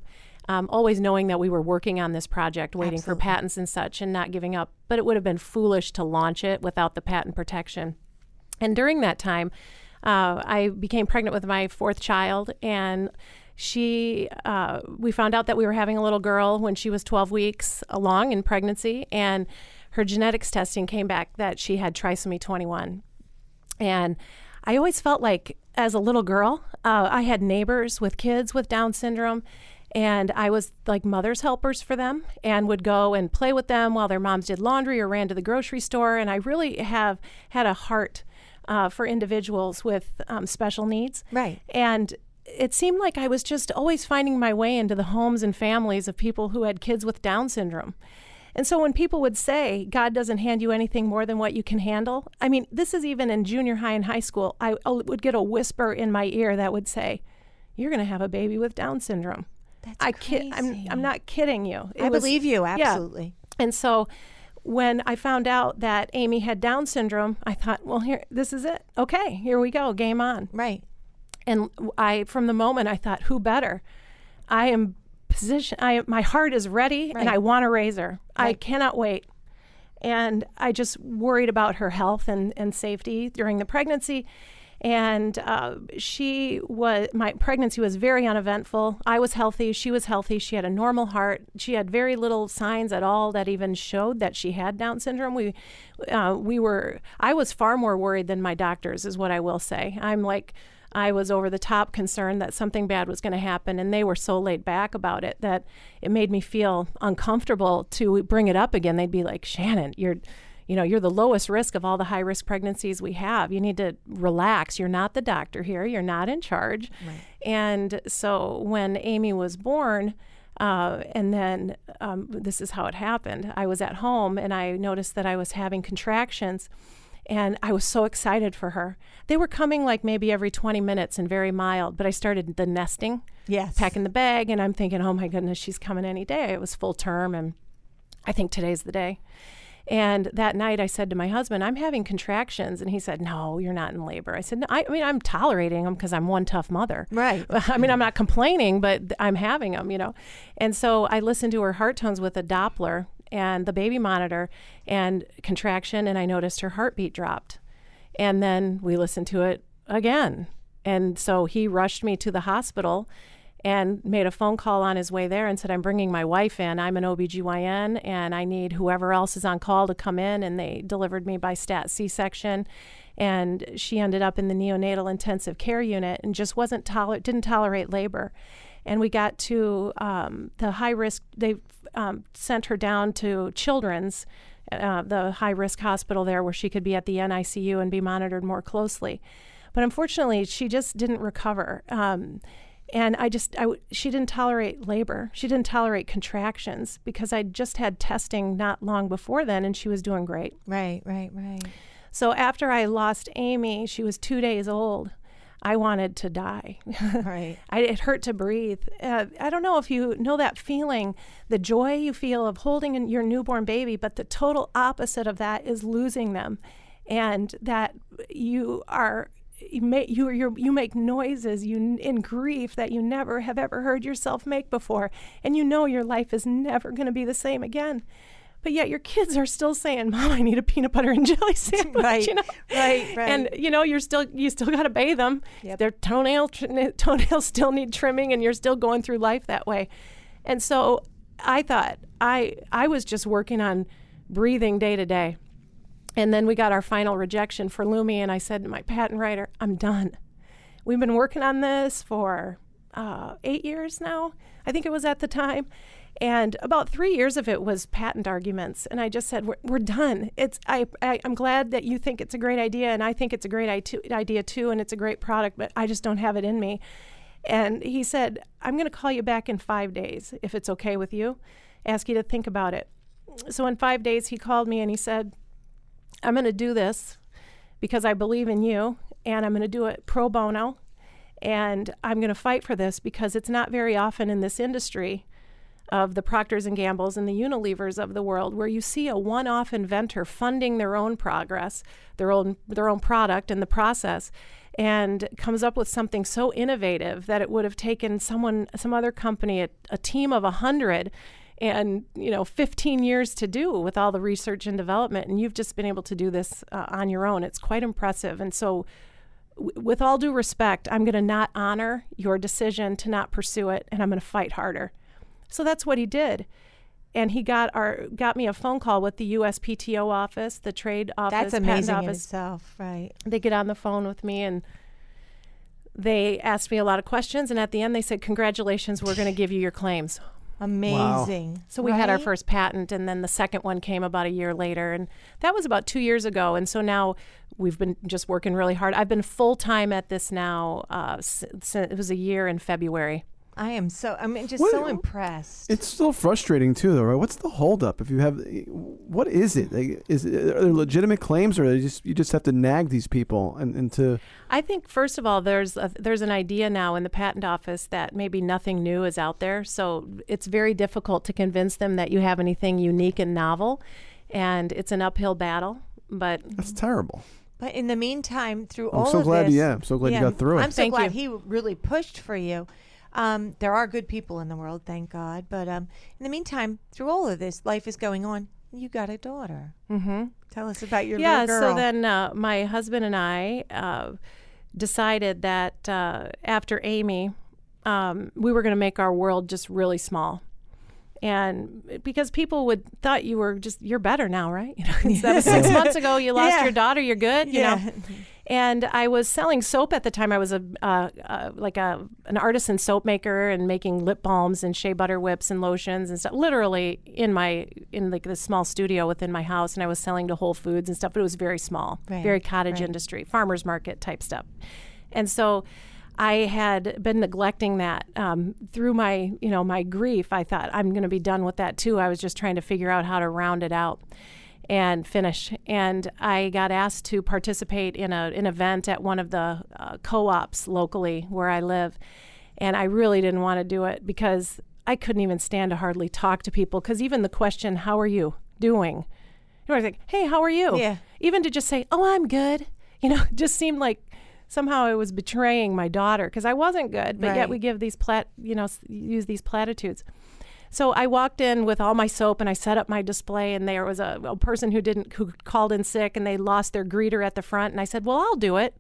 Um, always knowing that we were working on this project, waiting for patents and such, and not giving up. But it would have been foolish to launch it without the patent protection. And during that time, uh, I became pregnant with my fourth child, and she, uh, we found out that we were having a little girl when she was 12 weeks along in pregnancy, and her genetics testing came back that she had trisomy 21. And I always felt like as a little girl, uh, I had neighbors with kids with Down syndrome, and I was like mother's helpers for them and would go and play with them while their moms did laundry or ran to the grocery store. And I really have had a heart uh, for individuals with um, special needs. Right. And it seemed like I was just always finding my way into the homes and families of people who had kids with Down syndrome. And so when people would say, God doesn't hand you anything more than what you can handle, I mean, this is even in junior high and high school, I would get a whisper in my ear that would say, You're going to have a baby with Down syndrome. That's I kid, I'm. I'm not kidding you. It I was- believe you absolutely. yeah. absolutely. And so when I found out that Amy had Down syndrome, I thought, well, here, this is it. Okay, here we go, game on. Right. And I, from the moment, I thought, who better? I am position. I, my heart is ready, and I want to raise her. I cannot wait. And I just worried about her health and, and safety during the pregnancy. And uh, she was, my pregnancy was very uneventful. I was healthy. She was healthy. She had a normal heart. She had very little signs at all that even showed that she had Down syndrome. We, uh, we were, I was far more worried than my doctors, is what I will say. I'm like, I was over the top concerned that something bad was going to happen, and they were so laid back about it that it made me feel uncomfortable to bring it up again. They'd be like, Shannon, you're you know, you're the lowest risk of all the high risk pregnancies we have. You need to relax. You're not the doctor here. You're not in charge. And so when Amy was born, uh, and then um, this is how it happened. I was at home and I noticed that I was having contractions. And I was so excited for her. They were coming like maybe every 20 minutes and very mild, but I started the nesting, Yes. packing the bag, and I'm thinking, oh my goodness, she's coming any day. It was full term, and I think today's the day. And that night I said to my husband, I'm having contractions. And he said, No, you're not in labor. I said, No, I, I mean, I'm tolerating them because I'm one tough mother. Right. <laughs> I mean, I'm not complaining, but I'm having them, you know. And so I listened to her heart tones with a Doppler and the baby monitor and contraction, and I noticed her heartbeat dropped. And then we listened to it again. And so he rushed me to the hospital and made a phone call on his way there and said, I'm bringing my wife in. I'm an OBGYN and I need whoever else is on call to come in. And they delivered me by stat C section. And she ended up in the neonatal intensive care unit and just wasn't toler- didn't tolerate labor. And we got to um, the high risk, they um, sent her down to children's, uh, the high risk hospital there where she could be at the NICU and be monitored more closely. But unfortunately, she just didn't recover. Um, and I just, I, she didn't tolerate labor. She didn't tolerate contractions because I just had testing not long before then, and she was doing great. Right, right, right. So after I lost Amy, she was two days old. I wanted to die. <laughs> Right. I, it hurt to breathe. Uh, I don't know if you know that feeling, the joy you feel of holding in your newborn baby, but the total opposite of that is losing them, and that you are you make you you you make noises you in grief that you never have ever heard yourself make before, and you know your life is never going to be the same again. But yet your kids are still saying, "Mom, I need a peanut butter and jelly <laughs> sandwich." Right, you know? right, right. And you know you're still you still got to bathe them. Yep. Their toenail <laughs> toenails still need trimming, and you're still going through life that way. And so I thought I I was just working on breathing day to day. And then we got our final rejection for Lume, and I said to my patent writer, "I'm done. We've been working on this for uh, eight years now. I think it was at the time." And about three years of it was patent arguments, and I just said, "We're, we're done. It's I, I I'm glad that you think it's a great idea, and I think it's a great idea too, and it's a great product, but I just don't have it in me." And he said, I'm going to call you back in five days if it's okay with you. Ask you to think about it. So in five days, he called me and he said, I'm going to do this because I believe in you and I'm going to do it pro bono. And I'm going to fight for this because it's not very often in this industry of the Procters and Gambles and the Unilevers of the world where you see a one-off inventor funding their own progress, their own their own product and the process and comes up with something so innovative that it would have taken someone some other company a, a team of a 100 and you know 15 years to do with all the research and development and you've just been able to do this uh, on your own. It's quite impressive. And so with all due respect i'm going to not honor your decision to not pursue it and i'm going to fight harder so that's what he did and he got our got me a phone call with the USPTO office, the trade office, That's patent amazing in office. itself, right? They get on the phone with me and they asked me a lot of questions, and at the end they said, "Congratulations, we're going to give you your claims." Amazing. So we had our first patent, and then the second one came about a year later, and that was about two years ago. And so now we've been just working really hard. I've been full time at this now. Uh, since it was a year in February. I am so. I mean, just What- so impressed. It's still frustrating too, though, right? What's the holdup? If you have, what is it? Like, is it, are there legitimate claims, or are they just you just have to nag these people and, and to I think first of all, there's a, there's an idea now in the patent office that maybe nothing new is out there, so it's very difficult to convince them that you have anything unique and novel, and it's an uphill battle. But that's terrible. But in the meantime, through I'm all so of glad. this, Yeah, I'm so glad you got through it. I'm so Thank glad you. he really pushed for you. Um, there are good people in the world, thank God. But um, in the meantime, through all of this, life is going on. You got a daughter. mm-hmm. Tell us about your yeah, little girl. so then uh, my husband and I uh, decided that uh, after Amy, um, we were going to make our world just really small. And because people would thought you were just you're better now, right? <laughs> You know, instead of six <laughs> months ago you lost Yeah. your daughter, you're good. You yeah. know, <laughs> and I was selling soap at the time. I was a uh, uh, like a an artisan soap maker and making lip balms and shea butter whips and lotions and stuff. Literally in my in like this small studio within my house, and I was selling to Whole Foods and stuff. But it was very small, Right, very cottage right. industry, farmers market type stuff. And so I had been neglecting that um, through my, you know, my grief. I thought I'm going to be done with that too. I was just trying to figure out how to round it out and finish. And I got asked to participate in a an event at one of the uh, co-ops locally where I live, and I really didn't want to do it because I couldn't even stand to hardly talk to people. Because even the question, "How are you doing?" You know, I was like, "Hey, how are you?" Yeah. Even to just say, "Oh, I'm good," <laughs> you know, just seemed like somehow I was betraying my daughter because I wasn't good. But Right. yet we give these plat, you know, use these platitudes. So I walked in with all my soap and I set up my display, and there was a, a person who didn't who called in sick, and they lost their greeter at the front, and I said, "Well, I'll do it."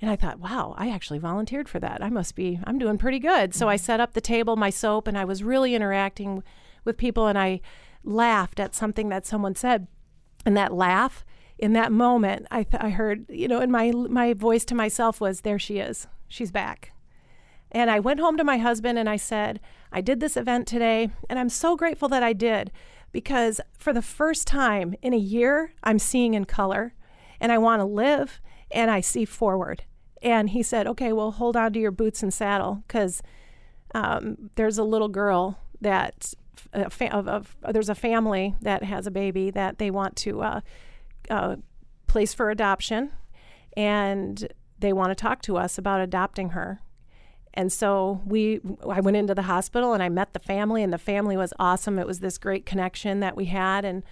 And I thought, wow, I actually volunteered for that. I must be, I'm doing pretty good. So I mm-hmm. set up the table, my soap, and I was really interacting with people. And I laughed at something that someone said. And that laugh, in that moment, I, th- I heard, you know, and my, my voice to myself was, there she is. She's back. And I went home to my husband and I said, I did this event today, and I'm so grateful that I did because for the first time in a year, I'm seeing in color and I want to live and I see forward. And he said, Okay, well, hold on to your boots and saddle because um, there's a little girl that a fa- of, of, there's a family that has a baby that they want to uh, uh, place for adoption, and they want to talk to us about adopting her. And so we, I went into the hospital and I met the family, and the family was awesome. It was this great connection that we had, and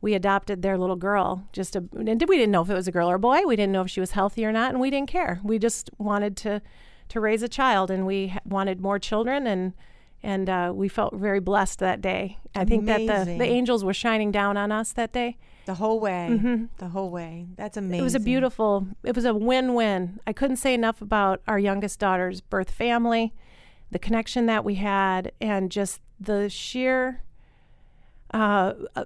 we adopted their little girl. Just a, and we didn't know if it was a girl or a boy. We didn't know if she was healthy or not, and we didn't care. We just wanted to, to raise a child, and we wanted more children, and and uh, we felt very blessed that day. I think that the, the angels were shining down on us that day. The whole way. Mm-hmm. The whole way. That's amazing. It was a beautiful, it was a win win. I couldn't say enough about our youngest daughter's birth family, the connection that we had, and just the sheer, uh, uh,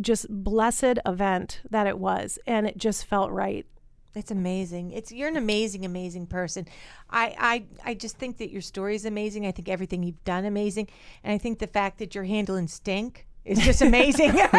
just blessed event that it was. And it just felt right. It's amazing. It's you're an amazing, amazing person. I, I I just think that your story is amazing. I think everything you've done amazing, and I think the fact that you're handling stink is just amazing. <laughs> <laughs>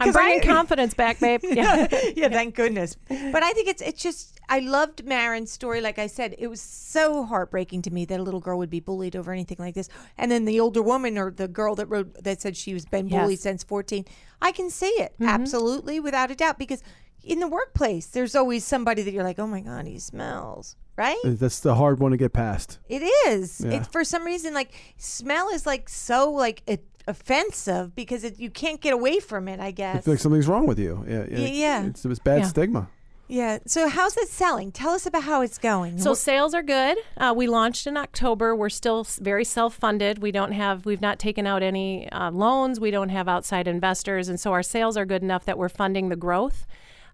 I'm bringing I- confidence back, babe. <laughs> Yeah. yeah, thank goodness. But I think it's it's just I loved Marin's story. Like I said, it was so heartbreaking to me that a little girl would be bullied over anything like this. And then the older woman or the girl that wrote that said she was been bullied Yes. since fourteen. I can see it mm-hmm. absolutely without a doubt because in the workplace there's always somebody that you're like, oh my god, he smells. Right? That's the hard one to get past. It is. Yeah. It's for some reason like smell is like so like it, offensive because it, you can't get away from it. I guess. I feel like something's wrong with you. Yeah, Yeah, yeah. It's, it's bad Yeah. stigma. Yeah. So how's it selling? Tell us about how it's going. So What- sales are good. Uh, we launched in October. We're still very self-funded. We don't have, we've not taken out any uh, loans. We don't have outside investors, and so our sales are good enough that we're funding the growth.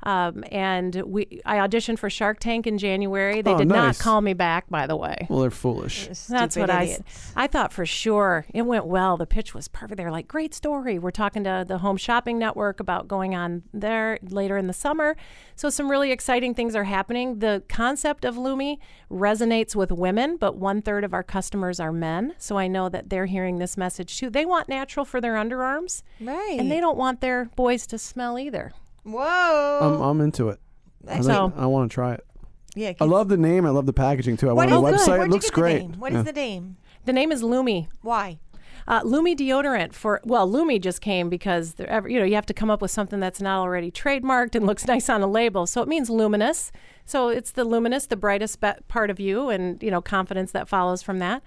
Um, and we, I auditioned for Shark Tank in January. They Oh, did nice. not call me back, by the way. Well, they're foolish. That's Stupid what I, idiots. s- I thought for sure. It went well. The pitch was perfect. They were like, great story. We're talking to the Home Shopping Network about going on there later in the summer. So, some really exciting things are happening. The concept of Lume resonates with women, but one third of our customers are men. So, I know that they're hearing this message too. They want natural for their underarms, Right. and they don't want their boys to smell either. Whoa. I'm, I'm into it. I, think- So- I want to try it. yeah. I love the name. I love the packaging too. I What went on the website. It looks great. name? What is Yeah. the name? The name is Lume. Why? Uh, Lume deodorant for well, Lume just came because they're ever, you know you have to come up with something that's not already trademarked and looks <laughs> nice on a label. So it means luminous. So it's the luminous, the brightest be- part of you, and you know confidence that follows from that.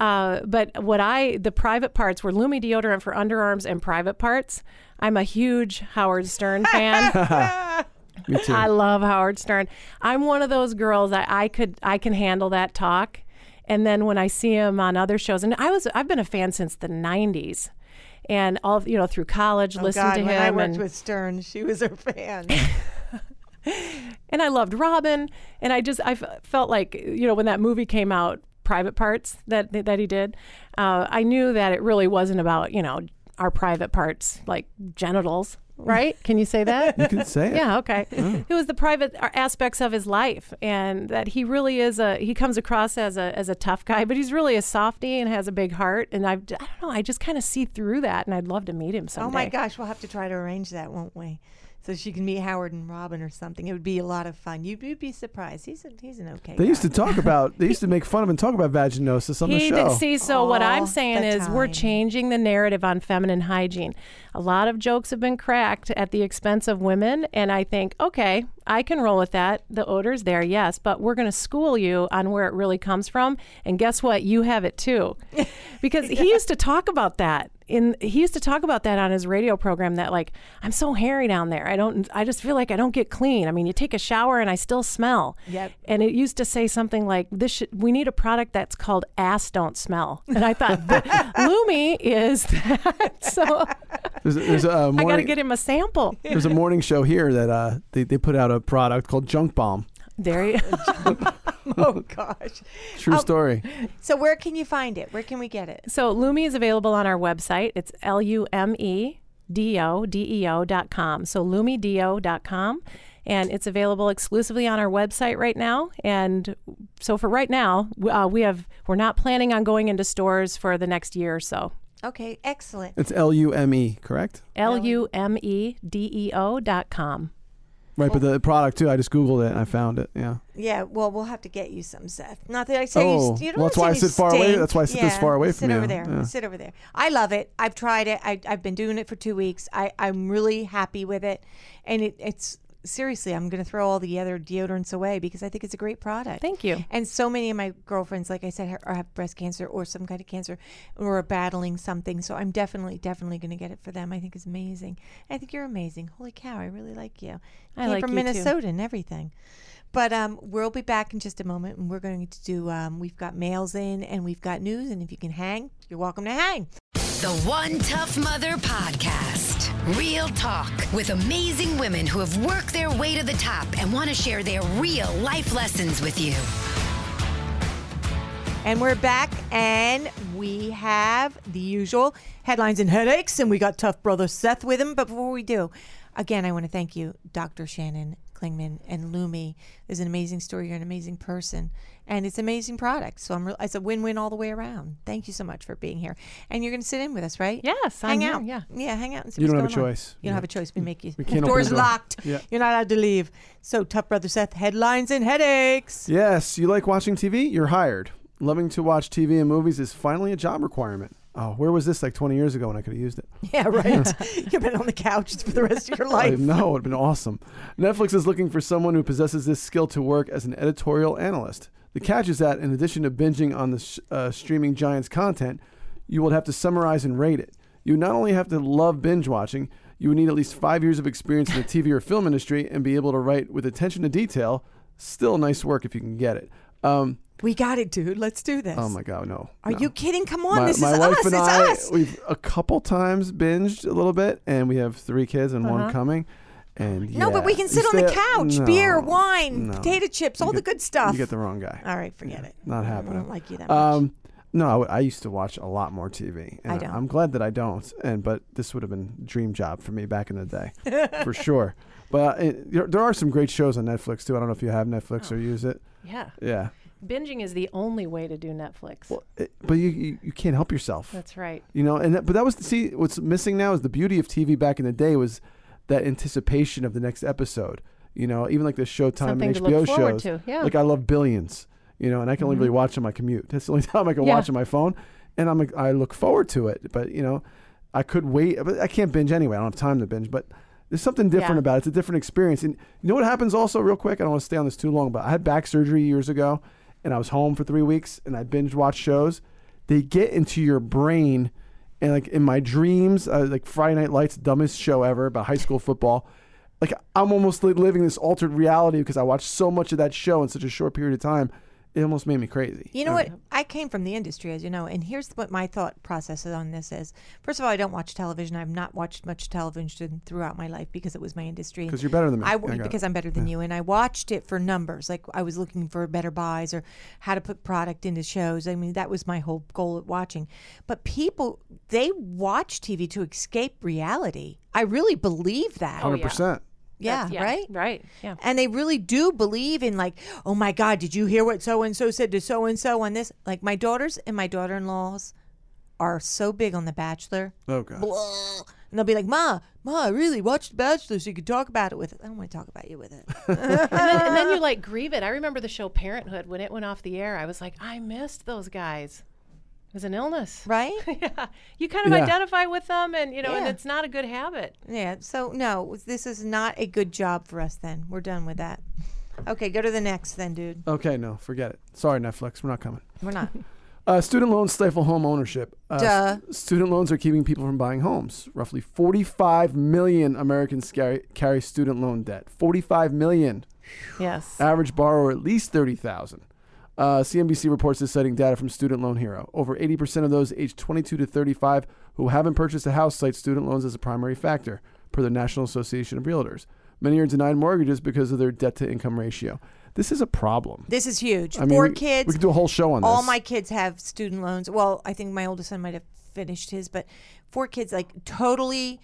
Uh, but what I the private parts were Lume deodorant for underarms and private parts. I'm a huge Howard Stern fan. <laughs> Me too. I love Howard Stern. I'm one of those girls that I could I can handle that talk. And then when I see him on other shows, and I was I've been a fan since the '90s, and all you know through college, Oh listened God, to when him, I worked and, with Stern, she was her fan. <laughs> and I loved Robin, and I just I f- felt like you know when that movie came out, Private Parts that that he did, uh, I knew that it really wasn't about you know our private parts like genitals, right? Can you say that? you can say it. Yeah, okay. It was the private aspects of his life, and that he really is a. He comes across as a as a tough guy, but he's really a softie and has a big heart. And I've, I don't know. I just kind of see through that, and I'd love to meet him someday. oh my gosh, we'll have to try to arrange that, won't we? So she can meet Howard and Robin or something. It would be a lot of fun. You'd, you'd be surprised. He's a, he's an okay. They used to talk about. They used to <laughs> make fun of and talk about vaginosis on the show. did, see, so what Oh, I'm saying the is we're changing the narrative on feminine hygiene. A lot of jokes have been cracked at the expense of women, and I think, okay, I can roll with that. The odor's there, yes, but we're going to school you on where it really comes from. And guess what? You have it too, <laughs> because he used to talk about that. In he used to talk about that on his radio program. That like I'm so hairy down there. I don't. I just feel like I don't get clean. I mean, you take a shower and I still smell. Yep. And it used to say something like, "This should, we need a product that's called ass don't smell." And I thought, <laughs> Lume is that. <laughs> So There's a, there's a uh, I got to get him a sample. there's a morning show here that uh, they they put out a product called Junk Bomb. There you. <laughs> <laughs> Oh gosh. True Um, story. So where can you find it? Where can we get it? So Lume is available on our website. It's L U M E D O D E O dot com. So lumedeo dot com. And it's available exclusively on our website right now. And so for right now, uh, we have we're not planning on going into stores for the next year or so. Okay, excellent. It's L U M E, correct? L U M E D E O dot com. Right, but the product too. I just googled it and I found it. Yeah. Yeah, well, we'll have to get you some, Seth. Not that I say Oh, you, you don't well, that's why I sit far away- that's why I sit this far away from you. sit over there. Yeah. Sit over there. I love it. I've tried it. I, I've been doing it for two weeks. I, I'm really happy with it, and it, it's seriously. I'm going to throw all the other deodorants away because I think it's a great product. Thank you. And so many of my girlfriends, like I said, ha- are have breast cancer or some kind of cancer or are battling something. So I'm definitely, definitely going to get it for them. I think it's amazing. I think you're amazing. Holy cow, I really like you. I Came like from you too. Minnesota and everything. But um, we'll be back in just a moment, and we're going to do. Um, we've got mails in, and we've got news, and if you can hang, you're welcome to hang. The One Tough Mother Podcast. Real talk with amazing women who have worked their way to the top and want to share their real life lessons with you. And we're back, and we have the usual headlines and headaches, and we got tough brother Seth with him. But before we do, again, I want to thank you, Dr. Shannon Klingman and Lume. It's an amazing story. You're an amazing person, and it's an amazing product. So I'm re- it's a win-win all the way around. Thank you so much for being here. And you're going to sit in with us, right? Yes, I'm hang here, out. yeah. yeah, hang out. And see You don't have a on. choice. You don't have a choice. We make you. We can't Doors door. locked. Yeah. You're not allowed to leave. So, tough brother Seth. Headlines and headaches. Yes, you like watching TV? You're hired. Loving to watch TV and movies is finally a job requirement. Oh, where was this like 20 years ago when I could have used it? <laughs> Yeah, right. <laughs> <laughs> You've been on the couch for the rest of your I life. know, it would have been awesome. Netflix is looking for someone who possesses this skill to work as an editorial analyst. The catch is that in addition to binging on the sh- uh, streaming giant's content, you would have to summarize and rate it. You would not only have to love binge watching, you would need at least five years of experience in the TV or film industry and be able to write with attention to detail. Still nice work if you can get it. Um, We got it, dude. Let's do this. oh my God, no. Are no. you kidding? Come on, my, this my is wife us. and it's I, us. we've a couple times binged a little bit, and we have three kids and Uh-huh. one coming. And No, but we can sit on the couch, beer, wine, no. potato chips, You all the good stuff. You get the wrong guy. all right, forget it. Not happening. I don't like you that much. Um, no, I, w- I used to watch a lot more TV. And I don't. I'm glad that I don't. And but this would have been dream job for me back in the day, for <laughs> sure. But uh, there, there are some great shows on Netflix too. I don't know if you have Netflix or use it. Yeah. Yeah. Binging is the only way to do Netflix. Well, it, but you, you you can't help yourself. That's right. You know, and that, but that was see what's missing now is the beauty of TV back in the day was that anticipation of the next episode. You know, even like the Showtime Something and to HBO shows. to, yeah. Like I love Billions. You know, and I can only really mm-hmm. watch on my commute. That's the only <laughs> time I can Yeah. watch on my phone, and I'm like, I look forward to it. But you know, I could wait, but I can't binge anyway. I don't have time to binge, but. There's something different Yeah. about it. It's a different experience. And you know what happens also, real quick? I don't want to stay on this too long, but I had back surgery years ago and I was home for three weeks and I binge watched shows. They get into your brain and like in my dreams, uh, like Friday Night Lights, dumbest show ever about high school football. Like I'm almost living this altered reality because I watched so much of that show in such a short period of time. It almost made me crazy. You know I what? I came from the industry, as you know, and here's what my thought process on this is. First of all, I don't watch television. I've not watched much television throughout my life because it was my industry. Because you're better than me. I I w- got it. because I'm better than you, and I watched it for numbers. Like I was looking for better buys or how to put product into shows. I mean, that was my whole goal at watching. But people, they watch TV to escape reality. I really believe that. Oh, Hundred percent. Yeah, That's- right. Right. Yeah. And they really do believe in like, oh my God, did you hear what so and so said to so and so on this? Like my daughters and my daughter in laws are so big on The Bachelor. Oh god. Blah. And they'll be like, Ma, Ma, I really watched The Bachelor so you could talk about it with it. I don't want to talk about you with it. <laughs> and, then, and then you like grieve it. I remember the show Parenthood when it went off the air. I was like, I missed those guys. It was an illness. <laughs> right? yeah. You kind of Yeah. identify with them, and you know, and it's not a good habit. Yeah. So, no, this is not a good job for us then. We're done with that. Okay, go to the next then, dude. Okay, no, forget it. Sorry, Netflix, we're not coming. We're not. <laughs> Uh, student loans stifle home ownership. Uh, Duh. s- student loans are keeping people from buying homes. Roughly 45 million Americans carry, carry student loan debt. 45 million. Yes. Average borrower at least 30,000. Uh, CNBC reports this citing data from Student Loan Hero. Over 80% of those aged 22 to 35 who haven't purchased a house cite student loans as a primary factor, per the National Association of Realtors. Many are denied mortgages because of their debt to income ratio. This is a problem. This is huge. I mean, Four we, kids. We could do a whole show on all this. All my kids have student loans. Well, I think my oldest son might have finished his, but four kids, like totally.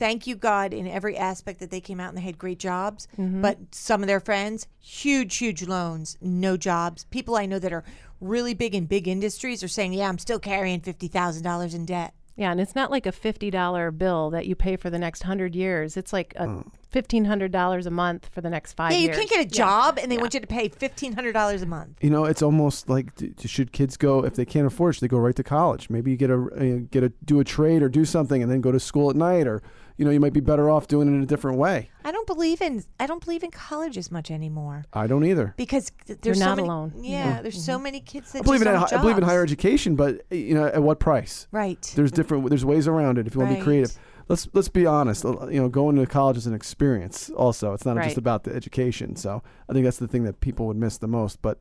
Thank you, God, in every aspect that they came out and they had great jobs. Mm-hmm. But some of their friends, huge, huge loans, no jobs. People I know that are really big in big industries are saying, "Yeah, I'm still carrying fifty thousand dollars in debt." Yeah, and it's not like a fifty dollar bill that you pay for the next hundred years. It's like a fifteen hundred dollars a month for the next five Yeah, you years. can't get a job, and they want you to pay fifteen hundred dollars a month. You know, it's almost like d- d- should kids go if they can't afford it, should they go right to college? Maybe you get a uh, get a do a trade or do something and then go to school at night, or you know, you might be better off doing it in a different way. I don't believe in I don't believe in college as much anymore I don't either. because th- there's so not many, alone. Yeah, there's so mm-hmm. many kids that I believe in just I don't have believe in higher education, but you know, at what price? Right. There's different. There's ways around it if you want to be creative. Let's let's be honest. You know, going to college is an experience. Also, it's not just about the education. So I think that's the thing that people would miss the most. But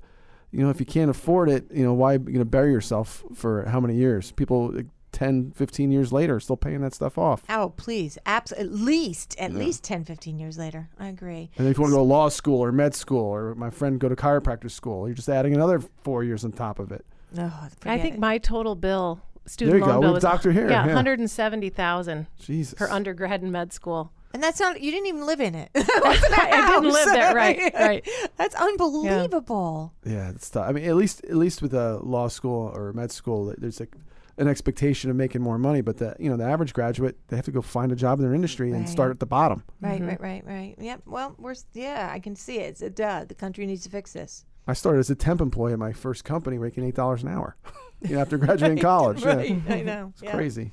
you know, if you can't afford it, you know, why you know bury yourself for how many years? People 10, 15 years later still paying that stuff off. Oh, please. Abs- at least, at least 10, 15 years later. I agree. And if you want to go to law school or med school, or my friend go to chiropractor school, you're just adding another four years on top of it. Oh, I think it. my total bill, There student you loan go. bill, We have was doctor here, Yeah, yeah. one hundred and seventy thousand Jesus. for undergrad and med school. And that's not, you didn't even live in it. <laughs> <laughs> I didn't live there, right? Right. <laughs> That's unbelievable. Yeah, it's tough. I mean, at least at least with a law school or med school, there's like an expectation of making more money. But the you know the average graduate, they have to go find a job in their industry and start at the bottom. Right, right, right, right. Yep. Well, we're, yeah, I can see it. It's a duh. The country needs to fix this. I started as a temp employee at my first company, making eight dollars an hour. <laughs> you know, after graduating <laughs> college, yeah. I know. it's Yeah. crazy.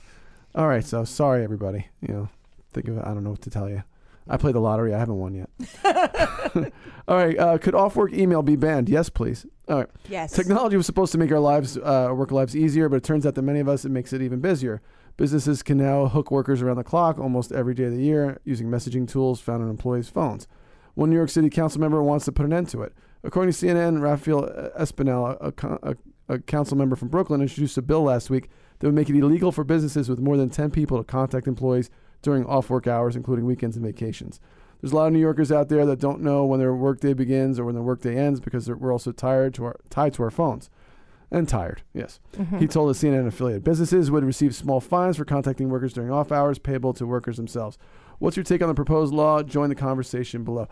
All right, so sorry everybody. You know, think of it. I don't know what to tell you. I played the lottery. I haven't won yet. <laughs> All right. Uh, could off-work email be banned? Yes, please. All right. Yes. Technology was supposed to make our lives, uh, work lives easier, but it turns out that many of us it makes it even busier. Businesses can now hook workers around the clock almost every day of the year using messaging tools found on employees' phones. One New York City council member wants to put an end to it. According to CNN, Rafael Espinal, a, a, a council member from Brooklyn, introduced a bill last week that would make it illegal for businesses with more than 10 people to contact employees during off work hours, including weekends and vacations. There's a lot of New Yorkers out there that don't know when their workday begins or when their workday ends because we're also tired to our, tied to our phones. And tired, yes. Mm-hmm. He told the CNN affiliate businesses would receive small fines for contacting workers during off hours payable to workers themselves. What's your take on the proposed law? Join the conversation below.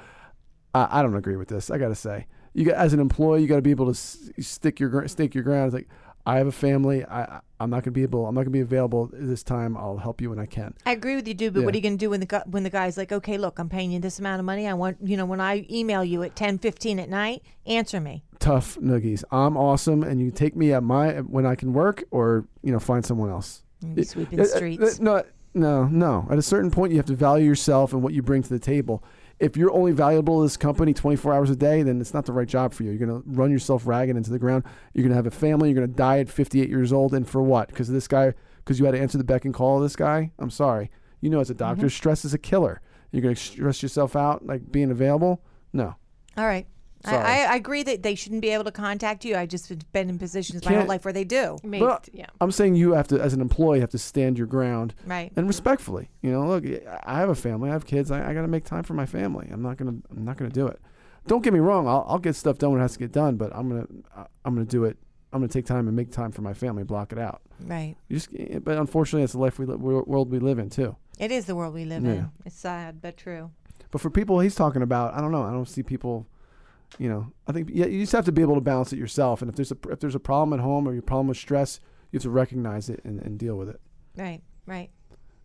I, I don't agree with this. I got to say, you got, as an employee, you got to be able to s- stick your gr- stake your ground. It's like I have a family. I- I'm not going to be able. I'm not going to be available this time. I'll help you when I can. I agree with you, dude. But what are you going to do when the when the guy's like, okay, look, I'm paying you this amount of money. I want you know when I email you at 10, 15 at night, answer me. Tough noogies. I'm awesome, and you take me at my when I can work, or you know find someone else. And you It- sweeping uh, uh, streets. No, no, no. At a certain point, you have to value yourself and what you bring to the table. If you're only valuable to this company 24 hours a day, then it's not the right job for you. You're going to run yourself ragged into the ground. You're going to have a family. You're going to die at 58 years old. And for what? Because this guy, because you had to answer the beck and call of this guy? I'm sorry. You know, as a doctor, mm-hmm. stress is a killer. You're going to stress yourself out, like being available? No. All right. I, Sorry. I, I agree that they shouldn't be able to contact you. I just have been in positions my whole Can't- life where they do. Made- But yeah. I'm saying you have to, as an employee, have to stand your ground Right. and respectfully. You know, look, I have a family, I have kids. I, I got to make time for my family. I'm not gonna, I'm not gonna do it. Don't get me wrong. I'll, I'll get stuff done when it has to get done, but I'm gonna, I'm gonna do it. I'm gonna take time and make time for my family. Block it out. Right. You just, eh, but unfortunately, it's the life we li- wor- world we live in too. It is the world we live Yeah. in. It's sad but true. But for people he's talking about, I don't know. I don't see people. You know, I think yeah, you just have to be able to balance it yourself. And if there's a if there's a problem at home or your problem with stress, you have to recognize it and, and deal with it. Right. Right.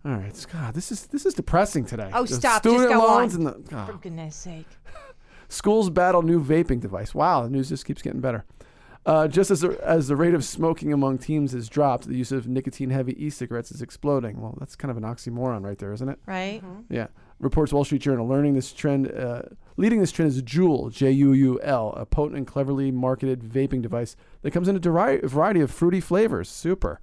All right, God, this is this is depressing today. Oh, The stop. Just go loans on. and the For oh. goodness sake. <laughs> schools battle new vaping device. Wow, the news just keeps getting better. Uh, just as the, as the rate of smoking among teens has dropped, the use of nicotine-heavy e-cigarettes is exploding. Well, that's kind of an oxymoron right there, isn't it? Right. Yeah. Reports Wall Street Journal. Learning this trend, uh, leading this trend is Juul, J-U-U-L, a potent and cleverly marketed vaping device that comes in a deri- variety of fruity flavors. Super.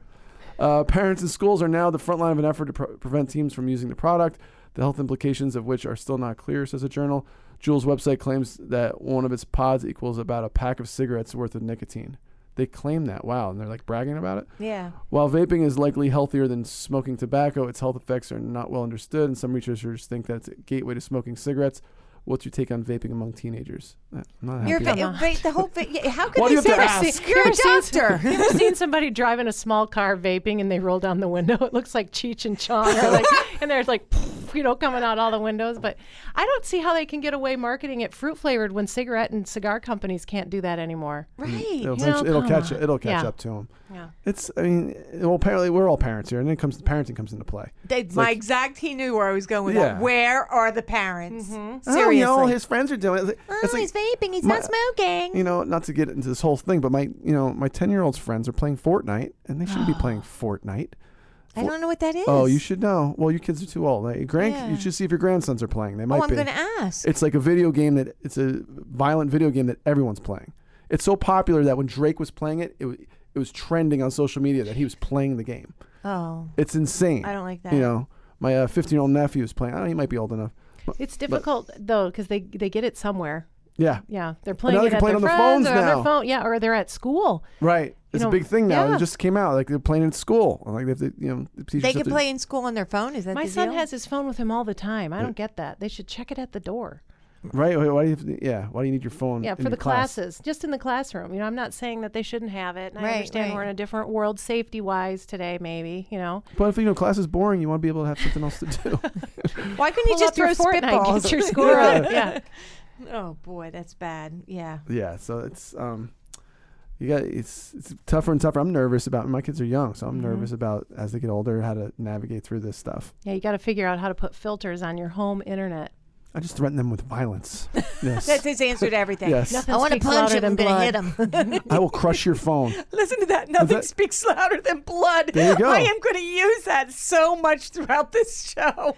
Uh, parents and schools are now the front line of an effort to pre- prevent teens from using the product, the health implications of which are still not clear, says a journal. Juul's website claims that one of its pods equals about a pack of cigarettes worth of nicotine. They claim that. Wow. And they're like bragging about it. Yeah. While vaping is likely healthier than smoking tobacco, its health effects are not well understood, and some researchers think that it's a gateway to smoking cigarettes. What's your take on vaping among teenagers? Uh, I'm not happy. You're about va- va- the whole va- yeah, how can Why they do you say have to that? ask? You're a seen- doctor. <laughs> you ever seen somebody driving a small car vaping and they roll down the window? <laughs> It looks like Cheech and Chong, or like, <laughs> and there's like, you know, coming out all the windows. But I don't see how they can get away marketing it fruit flavored when cigarette and cigar companies can't do that anymore. right. It'll, You know, it'll catch on. it'll catch Yeah. up to them. Yeah. It's I mean, well, apparently we're all parents here, and then it comes parenting comes into play. They, my like- exact, he knew where I was going with Yeah. that. Where are the parents? Mm-hmm. Oh, You know, his friends are doing it. oh, It's like, he's vaping. He's my- not smoking. you know, not to get into this whole thing, but my you know my ten year old's friends are playing Fortnite, and they shouldn't be <gasps> playing Fortnite. I don't know what that is. Oh, you should know. Well, your kids are too old. Like, grand, Yeah. You should see if your grandsons are playing. They oh, might Oh, I'm going to ask. It's like a video game that it's a violent video game that everyone's playing. It's so popular that when Drake was playing it, it was, it was trending on social media that he was playing the game. oh, It's insane. I don't like that. You know, my uh, 15 year old nephew is playing. I don't know, he might be old enough. It's difficult though because they they get it somewhere. Yeah, Yeah, they're playing they it can at play their on their friends phones or on now. their phone. Yeah, or they're at school. right. It's know, a big thing now. yeah. It just came out. Like they're playing in school. Like they have to, you know, the they can to- play in school on their phone. Is that My the son deal? has his phone with him all the time. I don't get that. They should check it at the door. Right. Why do you have to, yeah. Why do you need your phone? Yeah, in for the class? classes, just in the classroom. You know, I'm not saying that they shouldn't have it. And I Right, understand we're in a different world, safety wise, today. Maybe you know. But if you know class is boring, you want to be able to have something else to do. <laughs> Why couldn't you just throw spitballs? get your <laughs> score up. Yeah. <laughs> oh boy, that's bad. Yeah. yeah. So it's um, you got it's it's tougher and tougher. I'm nervous about my kids are young, so I'm Mm-hmm. nervous about as they get older how to navigate through this stuff. Yeah, you got to figure out how to put filters on your home internet. I just threaten them with violence. <laughs> Yes. That's his answer to everything. Yes. Nothing I want to punch louder him. I'm going to hit him. <laughs> I will crush your phone. Listen to that. Nothing that- speaks louder than blood. There you go. I am going to use that so much throughout this show.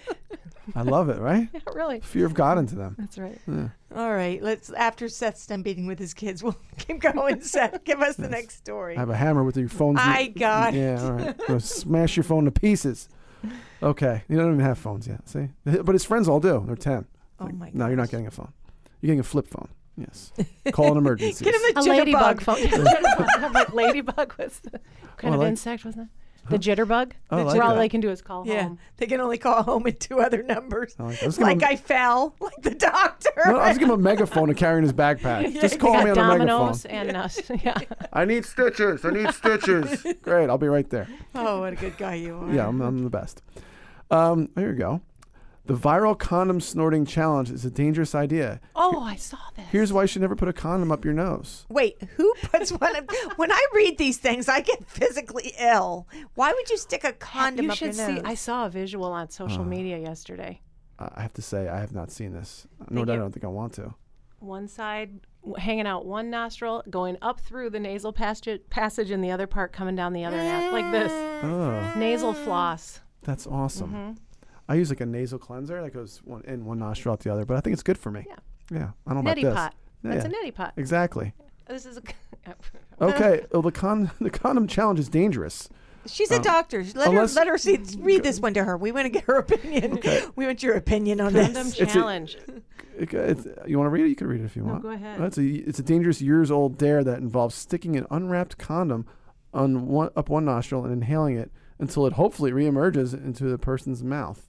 I love it. Right? <laughs> Yeah, really. Fear of God into them. That's right. All right, let's. After Seth's done beating with his kids, we'll keep going. Seth, give us the next story. I have a hammer with your phone. I got it. Yeah. All right. I'm smash your phone to pieces. Okay. You don't even have phones yet. See? But his friends all do. They're ten. Oh Like, my No, you're not getting a phone. You're getting a flip phone. Yes. Call an <laughs> emergency. Get him A <laughs> the ladybug phone. I'm like ladybug was the what kind Oh, of like- insect was that? The jitterbug. Oh, I like Where all that. they can do is call Yeah, home. they can only call home in two other numbers. I like that. Let's Like, give I fell, like the doctor. No, I'll just give him a megaphone to carry in his backpack. <laughs> Just call me on a megaphone. dominoes and uh, yeah. I need stitches. I need stitches. Great. I'll be right there. oh, what a good guy you are. Yeah, I'm, I'm the best. Um, there you go. The viral condom snorting challenge is a dangerous idea. Oh, I saw this. Here's why you should never put a condom up your nose. Wait, who puts one? Of, when I read these things, I get physically ill. Why would you stick a condom you up should your see. nose? I saw a visual on social media yesterday. Uh, I have to say, I have not seen this. Nor Think I don't think I want to. One side hanging out one nostril, going up through the nasal passage, passage, and the other part coming down the other nas- like this. Oh, Nasal floss. that's awesome. Mm-hmm. I use like a nasal cleanser that goes one in one nostril out the other, but I think it's good for me. Yeah. Yeah. I don't know Neti about this. pot. That's a neti pot. Exactly. Oh, this is a. <laughs> <laughs> Okay. well, the con <laughs> the condom challenge is dangerous. She's a um, doctor. Let her let her see. Read this one to her. We want to get her opinion. Okay. We want your opinion on the Condom this. a- challenge. It- it's- you want to read it? You can read it if you No, want. go ahead. It's a it's a dangerous years old dare that involves sticking an unwrapped condom on one up one nostril and inhaling it until it hopefully reemerges into the person's mouth.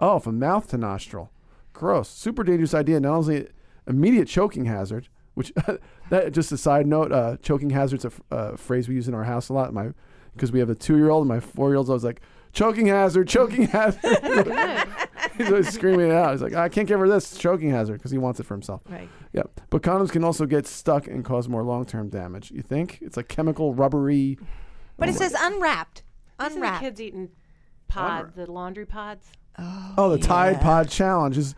Oh, from mouth to nostril. Gross. Super dangerous idea. Not only immediate choking hazard, which <laughs> that just a side note, uh, choking hazard's a f- uh, phrase we use in our house a lot. My because we have a two year old and my four year old's always like choking hazard, choking hazard. <laughs> <laughs> He's always screaming it out. He's like, I can't give her this choking hazard because he wants it for himself. Right. Yeah, but condoms can also get stuck and cause more long-term damage. You think it's like chemical, rubbery? But it says unwrapped. These are the Unwrapped. kids eating pod, the laundry pods. Oh, the Tide Pod challenge is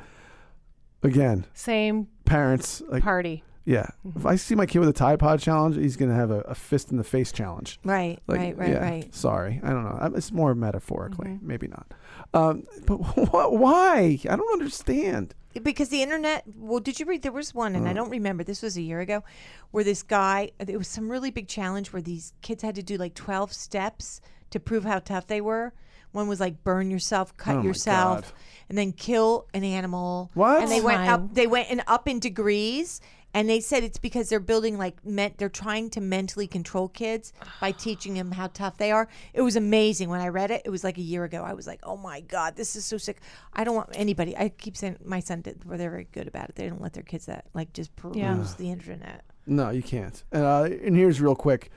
again Same parents like party. yeah. If I see my kid with a Tide Pod challenge, he's gonna have a, a fist in the face challenge. Right. Like, right. Right. yeah, Right. Sorry, I don't know. It's more metaphorically, maybe not. Um, but <laughs> wh- why? I don't understand. because the internet well did you read there was one and i don't remember this was a year ago where this guy it was some really big challenge where these kids had to do like 12 steps to prove how tough they were one was like burn yourself cut Oh my yourself God. and then kill an animal What? and they went My- up they went and up in degrees and they said it's because they're building like meant they're trying to mentally control kids by <sighs> teaching them how tough they are. It was amazing when I read it. It was like a year ago. I was like, "Oh my god, this is so sick." I don't want anybody. I keep saying my son did. Where they're very good about it. They don't let their kids that like just peruse Yeah. the internet. No, you can't. Uh, and here's real quick.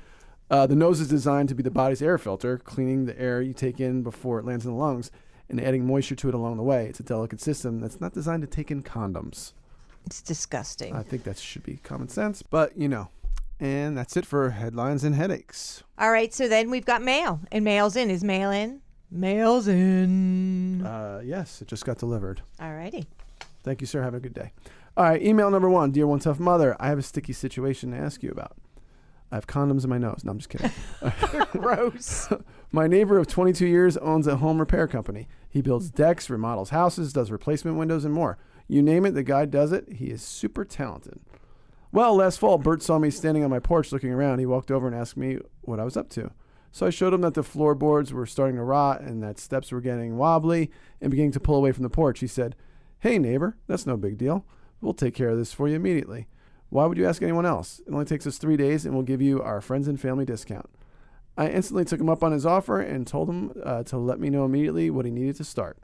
Uh, the nose is designed to be the body's air filter, cleaning the air you take in before it lands in the lungs and adding moisture to it along the way. It's a delicate system that's not designed to take in condoms. It's disgusting. I think that should be common sense, but you know. And that's it for headlines and headaches. All right, so then we've got mail, and mail's in. Is mail in? Mail's in. Uh, yes, it just got delivered. All righty. Thank you, sir. Have a good day. All right, email number one Dear One Tough Mother, I have a sticky situation to ask you about. I have condoms in my nose. No, I'm just kidding. <laughs> <laughs> Gross. My neighbor of 22 years owns a home repair company. He builds decks, remodels houses, does replacement windows, and more. You name it, the guy does it. He is super talented. Well, last fall, Bert saw me standing on my porch looking around. He walked over and asked me what I was up to. So I showed him that the floorboards were starting to rot and that steps were getting wobbly and beginning to pull away from the porch. He said, Hey, neighbor, that's no big deal. We'll take care of this for you immediately. Why would you ask anyone else? It only takes us three days and we'll give you our friends and family discount. I instantly took him up on his offer and told him uh, to let me know immediately what he needed to start.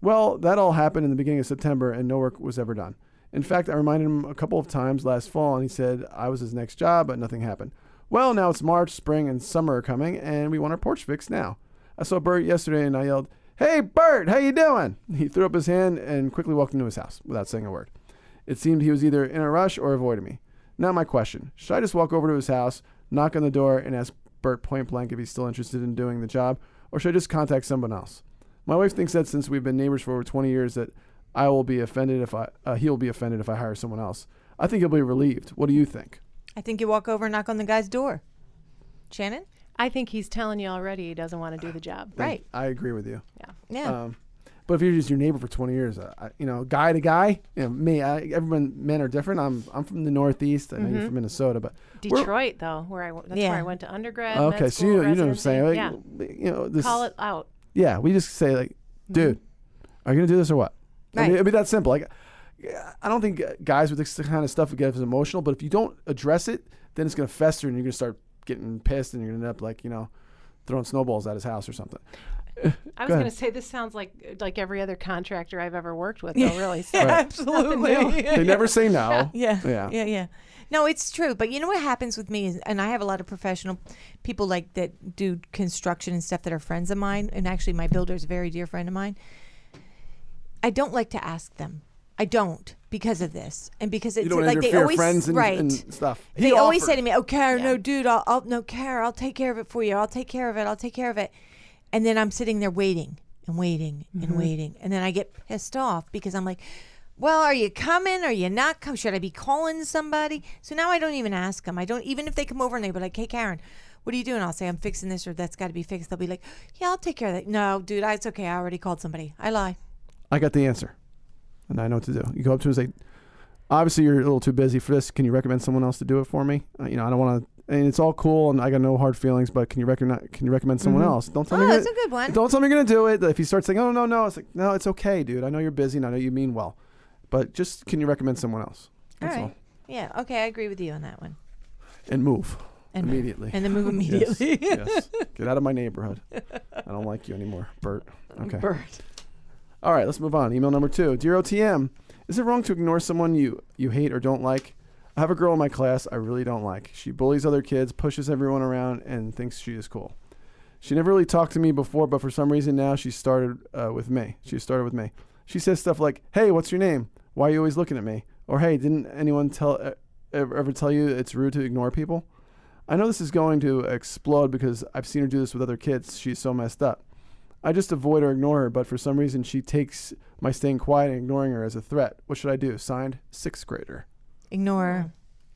Well, that all happened in the beginning of September and no work was ever done. In fact, I reminded him a couple of times last fall and he said I was his next job, but nothing happened. Well, now it's March, spring, and summer are coming, and we want our porch fixed now. I saw Bert yesterday and I yelled, Hey, Bert, how you doing? He threw up his hand and quickly walked into his house without saying a word. It seemed he was either in a rush or avoiding me. Now, my question should I just walk over to his house, knock on the door, and ask Bert point blank if he's still interested in doing the job, or should I just contact someone else? My wife thinks that since we've been neighbors for over 20 years, that I will be offended if I uh, he'll be offended if I hire someone else. I think he'll be relieved. What do you think? I think you walk over and knock on the guy's door. Shannon? I think he's telling you already he doesn't want to do the job. Right. I agree with you. Yeah. Yeah. Um, but if you're just your neighbor for 20 years, uh, I, you know, guy to guy, you know, me, I, everyone, men are different. I'm, I'm from the Northeast. I know you're from Minnesota, but we're- Detroit, though, where I w- that's Yeah. where I went to undergrad. okay, med so you, know- you know what I'm saying? Like, residency. You know, this, yeah. Call it out. Yeah, we just say like, dude, are you gonna do this or what? I mean, it'd be that simple. Like, I don't think guys with this kind of stuff get as emotional, but if you don't address it, then it's gonna fester and you're gonna start getting pissed and you're gonna end up like, you know, throwing snowballs at his house or something. <laughs> I was Go going to say this sounds like like every other contractor I've ever worked with. Though, really. <laughs> So. Right. Absolutely. <laughs> They never say no. Yeah. Yeah. Yeah. Yeah. No, it's true. But you know what happens with me is, and I have a lot of professional people like that do construction and stuff that are friends of mine. And actually, my builder is a very dear friend of mine. I don't like to ask them. I don't because of this, and because it's You don't like they always friends and, right. and stuff. He they always say to me, "Oh, Karen, no, dude, I'll, I'll no, Karen, I'll take care of it for you. I'll take care of it. I'll take care of it." And then I'm sitting there waiting and waiting Mm-hmm. and waiting, and then I get pissed off because I'm like, "Well, are you coming? Are you not coming? Should I be calling somebody?" So now I don't even ask them. I don't even if they come over and they be like, "Hey, Karen." What are you doing? I'll say I'm fixing this or that's got to be fixed. They'll be like, "Yeah, I'll take care of that." No, dude, I, it's okay. I already called somebody. I lie. I got the answer, and I know what to do. You go up to him and say, "Obviously, you're a little too busy for this. Can you recommend someone else to do it for me? Uh, you know, I don't want to." And it's all cool, and I got no hard feelings. But can you recommend? Can you recommend someone mm-hmm. else? Don't tell Oh, me. that's gonna- a good one. Don't tell me you're gonna do it. If he starts saying, "Oh no, no," it's like, "No, it's okay, dude. I know you're busy, and I know you mean well, but just can you recommend someone else?" All That's right. Yeah. Okay, I agree with you on that one. And move And immediately. And then move <laughs> immediately. yes. Get out of my neighborhood. I don't like you anymore, Bert. Okay. Bert. All right, let's move on. Email number two. Dear OTM, is it wrong to ignore someone you, you hate or don't like? I have a girl in my class I really don't like. She bullies other kids, pushes everyone around, and thinks she is cool. She never really talked to me before, but for some reason now she started uh, with me. She started with me. She says stuff like, "Hey, what's your name? Why are you always looking at me?" Or, "Hey, didn't anyone tell ever tell you it's rude to ignore people?" I know this is going to explode because I've seen her do this with other kids. She's so messed up. I just avoid or ignore her, but for some reason she takes my staying quiet and ignoring her as a threat. What should I do? Signed, sixth grader. Ignore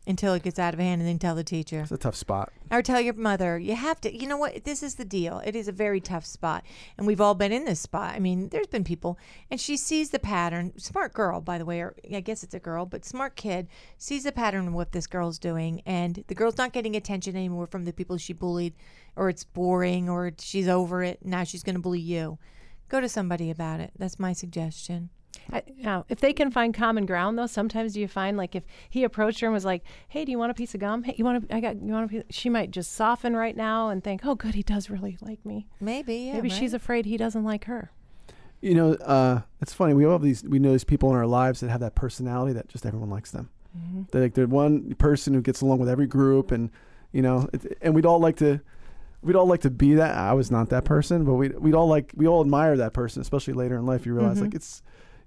until it gets out of hand and then tell the teacher. It's a tough spot. Or tell your mother. You have to. You know what? This is the deal. It is a very tough spot. And we've all been in this spot. I mean, there's been people, and she sees the pattern. Smart girl, by the way, or I guess it's a girl, but smart kid sees the pattern of what this girl's doing. And the girl's not getting attention anymore from the people she bullied, or it's boring, or she's over it. Now she's going to bully you. Go to somebody about it. That's my suggestion. I, now, if they can find common ground, though, sometimes you find like if he approached her and was like, "Hey, do you want a piece of gum? Hey, you want? A, I got. You want a piece?" She might just soften right now and think, "Oh, good, he does really like me." Maybe. Yeah, Maybe right? she's afraid he doesn't like her. You know, uh, it's funny. We all have these. We know these people in our lives that have that personality that just everyone likes them. They're like the one person who gets along with every group, and you know, it, and we'd all like to. We'd all like to be that. I was not that person, but we we'd all like we all admire that person, especially later in life. You realize like it's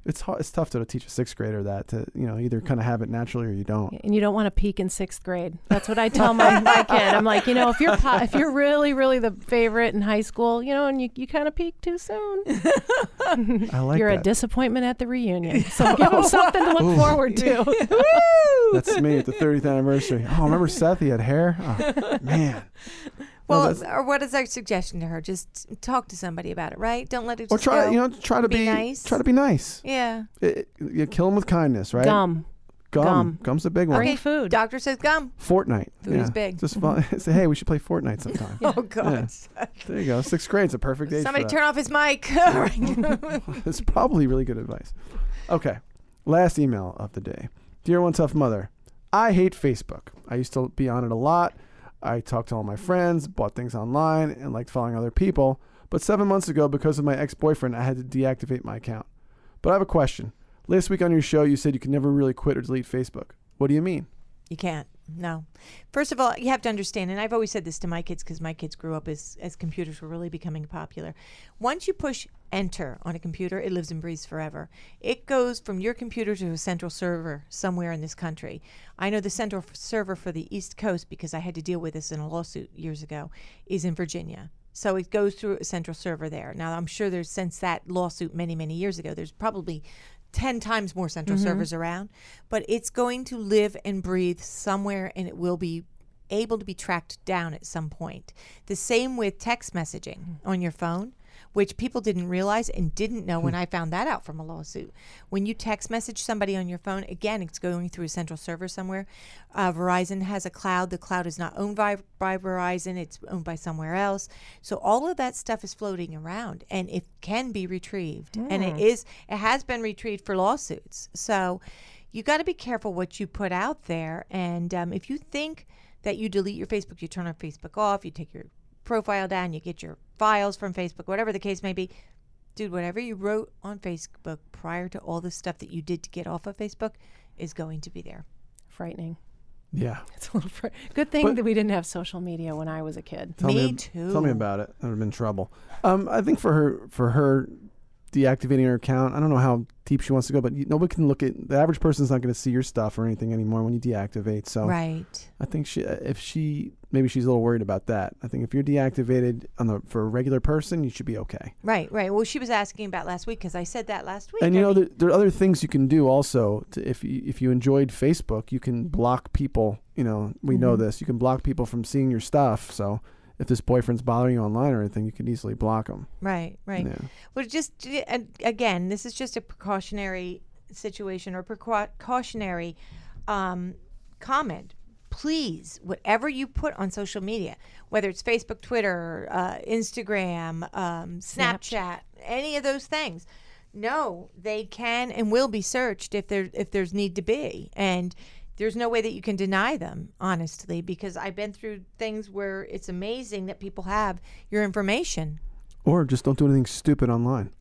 it's hard, it's tough to teach a sixth grader that to you know either kind of have it naturally or you don't. And you don't want to peak in sixth grade. That's what I tell my, my <laughs> kid. I'm like, you know, if you're po- if you're really really the favorite in high school, you know, and you, you kind of peak too soon, <laughs> I like you're a disappointment at the reunion. <laughs> So give them something to look forward to. That's me at the 30th anniversary. Oh, remember Seth? He had hair. Oh, man. Well, that's- or what is our suggestion to her? Just talk to somebody about it, right? Don't let it. Or try, go. you know, try to Be be, nice. Try to be nice. Yeah. It, it- you kill them with kindness, right? Gum. Gum. Gum. Gum's a big one. Bring food. Doctor says gum. Fortnite. Food yeah. is big. Just fun. <laughs> say, hey, we should play Fortnite sometime. <laughs> Oh God. There you go. Sixth grade's a perfect age. Somebody for turn off his mic. All right. It's probably really good advice. Okay. Last email of the day. Dear One Tough Mother, I hate Facebook. I used to be on it a lot. I talked to all my friends, bought things online, and liked following other people. But seven months ago, because of my ex boyfriend, I had to deactivate my account. But I have a question. Last week on your show, you said you could never really quit or delete Facebook. What do you mean? You can't. No. First of all, you have to understand, and I've always said this to my kids because my kids grew up as, as computers were really becoming popular. Once you push enter on a computer, it lives and breathes forever. It goes from your computer to a central server somewhere in this country. I know the central f- server for the East Coast because I had to deal with this in a lawsuit years ago, is in Virginia. So it goes through a central server there. Now, I'm sure there's since that lawsuit many, many years ago, there's probably 10 times more central mm-hmm. servers around, but it's going to live and breathe somewhere and it will be able to be tracked down at some point. The same with text messaging mm-hmm. on your phone, which people didn't realize and didn't know when I found that out from a lawsuit. When you text message somebody on your phone, again, it's going through a central server somewhere. Uh, Verizon has a cloud. The cloud is not owned by, by Verizon, it's owned by somewhere else. So all of that stuff is floating around and it can be retrieved. And it is, it has been retrieved for lawsuits. So you got to be careful what you put out there. And um, if you think that you delete your Facebook, you turn our Facebook off, you take your profile down, you get your files from Facebook, whatever the case may be. Dude, whatever you wrote on Facebook prior to all the stuff that you did to get off of Facebook is going to be there. Frightening. Yeah. <laughs> It's a little fr- good thing But- that we didn't have social media when I was a kid. Me me, too. Tell me about it. I would have been trouble. Um, I think for her, for her deactivating her account, I don't know how deep she wants to go, but you, nobody can look at the average person's not going to see your stuff or anything anymore when you deactivate. So Right. I think she, if she, maybe she's a little worried about that. I think if you're deactivated on the for a regular person, you should be okay. Right, right. Well, she was asking about last week because I said that last week. And you I know, mean- there, there are other things you can do also. To, if you, if you enjoyed Facebook, you can block people. You know, we know Mm-hmm. this. You can block people from seeing your stuff. So if this boyfriend's bothering you online or anything, you can easily block them. right, right. Yeah. Well, just and again, this is just a precautionary situation or precautionary um, comment. Please, whatever you put on social media, whether it's Facebook, Twitter, uh, Instagram, um, Snapchat, any of those things, no, they can and will be searched if there if there's need to be, and there's no way that you can deny them, honestly, because I've been through things where it's amazing that people have your information. Or just don't do anything stupid online.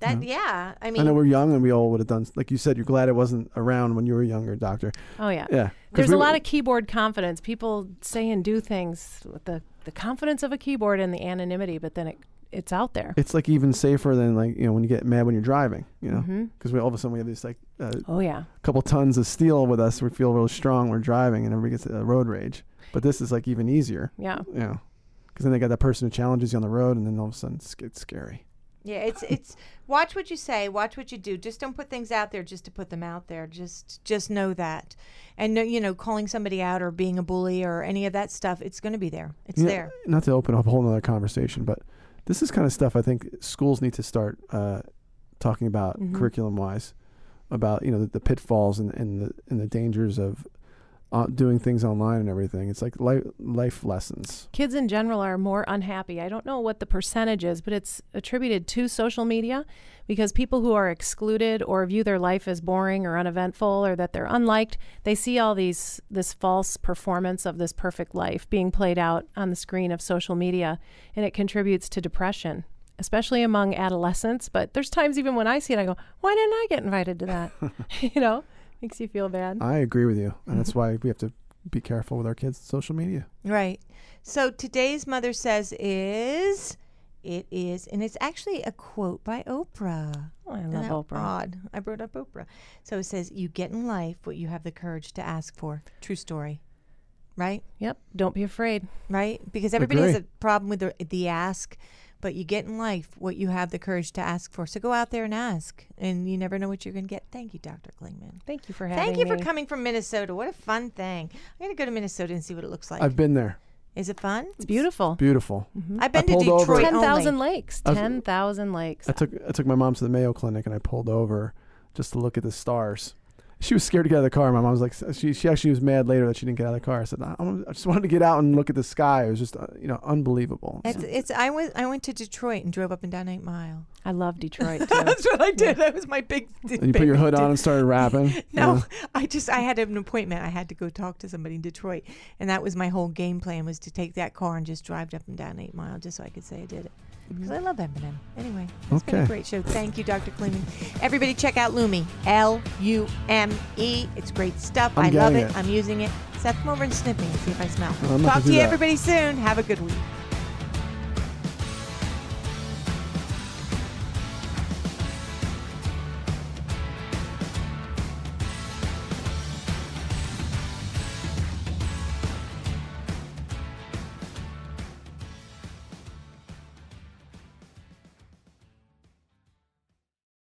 That yeah, I mean, I know we're young and we all would have done, like you said, you're glad it wasn't around when you were younger, doctor. Oh yeah. yeah. There's we a were- lot of keyboard confidence. People say and do things with the, the confidence of a keyboard and the anonymity, but then it it's out there. It's like even safer than like, you know, when you get mad when you're driving, you know, Mm-hmm. because we all of a sudden we have this like uh, Oh yeah. couple tons of steel with us. We feel real strong. We're driving and everybody gets uh, road rage. But this is like even easier, Yeah. you know, because then they got that person who challenges you on the road and then all of a sudden it's, it's scary. yeah, it's it's watch what you say, watch what you do. Just don't put things out there just to put them out there. Just just know that, and no, you know, calling somebody out or being a bully or any of that stuff, it's going to be there. It's You know, there. Not to open up a whole nother conversation, but this is kind of stuff I think schools need to start uh, talking about Mhm. curriculum wise, about you know the, the pitfalls and, and the and the dangers of uh, doing things online and everything. It's like life life lessons. Kids in general are more unhappy. I don't know what the percentage is, but it's attributed to social media because people who are excluded or view their life as boring or uneventful or that they're unliked, they see all these this false performance of this perfect life being played out on the screen of social media and it contributes to depression. Especially among adolescents, but there's times even when I see it, I go, "Why didn't I get invited to that?" <laughs> you know, makes you feel bad. I agree with you, and that's mm-hmm. why we have to be careful with our kids' social media. Right. So today's mother says is it is, and it's actually a quote by Oprah. Oh, I love Oprah. Odd. I brought up Oprah. So it says, "You get in life what you have the courage to ask for." True story. Right. Yep, don't be afraid. right? Because everybody has a problem with the, the ask, but you get in life what you have the courage to ask for. So go out there and ask, and you never know what you're going to get. Thank you, Dr. Klingman. Thank you for having me. Thank you for coming from Minnesota. What a fun thing. I'm going to go to Minnesota and see what it looks like. I've been there. Is it fun? It's beautiful. Beautiful. Mm-hmm. I've been to pulled over- Detroit Ten thousand only. lakes. Ten thousand lakes. I took I took my mom to the Mayo Clinic and I pulled over just to look at the stars. She was scared to get out of the car. My mom was like, she, she actually was mad later that she didn't get out of the car. I said, I, I just wanted to get out and look at the sky. It was just, uh, you know, unbelievable. It's, it's I went I went to Detroit and drove up and down Eight Mile. I love Detroit <laughs> too. That's what I did. That was my big. <laughs> and you put your hood on and started rapping. <laughs> No, Yeah. I just I had an appointment. I had to go talk to somebody in Detroit, and that was my whole game plan was to take that car and just drive up and down Eight Mile, just so I could say I did it. Because I love Eminem. Anyway, it's been a great show. Thank you, Dr. Klingman. Everybody, check out Lume. L U M E. It's great stuff. I'm I love it. it. I'm using it. Seth, come over and sniff me and see if I smell. Talk gonna to you, that. everybody, soon. Have a good week.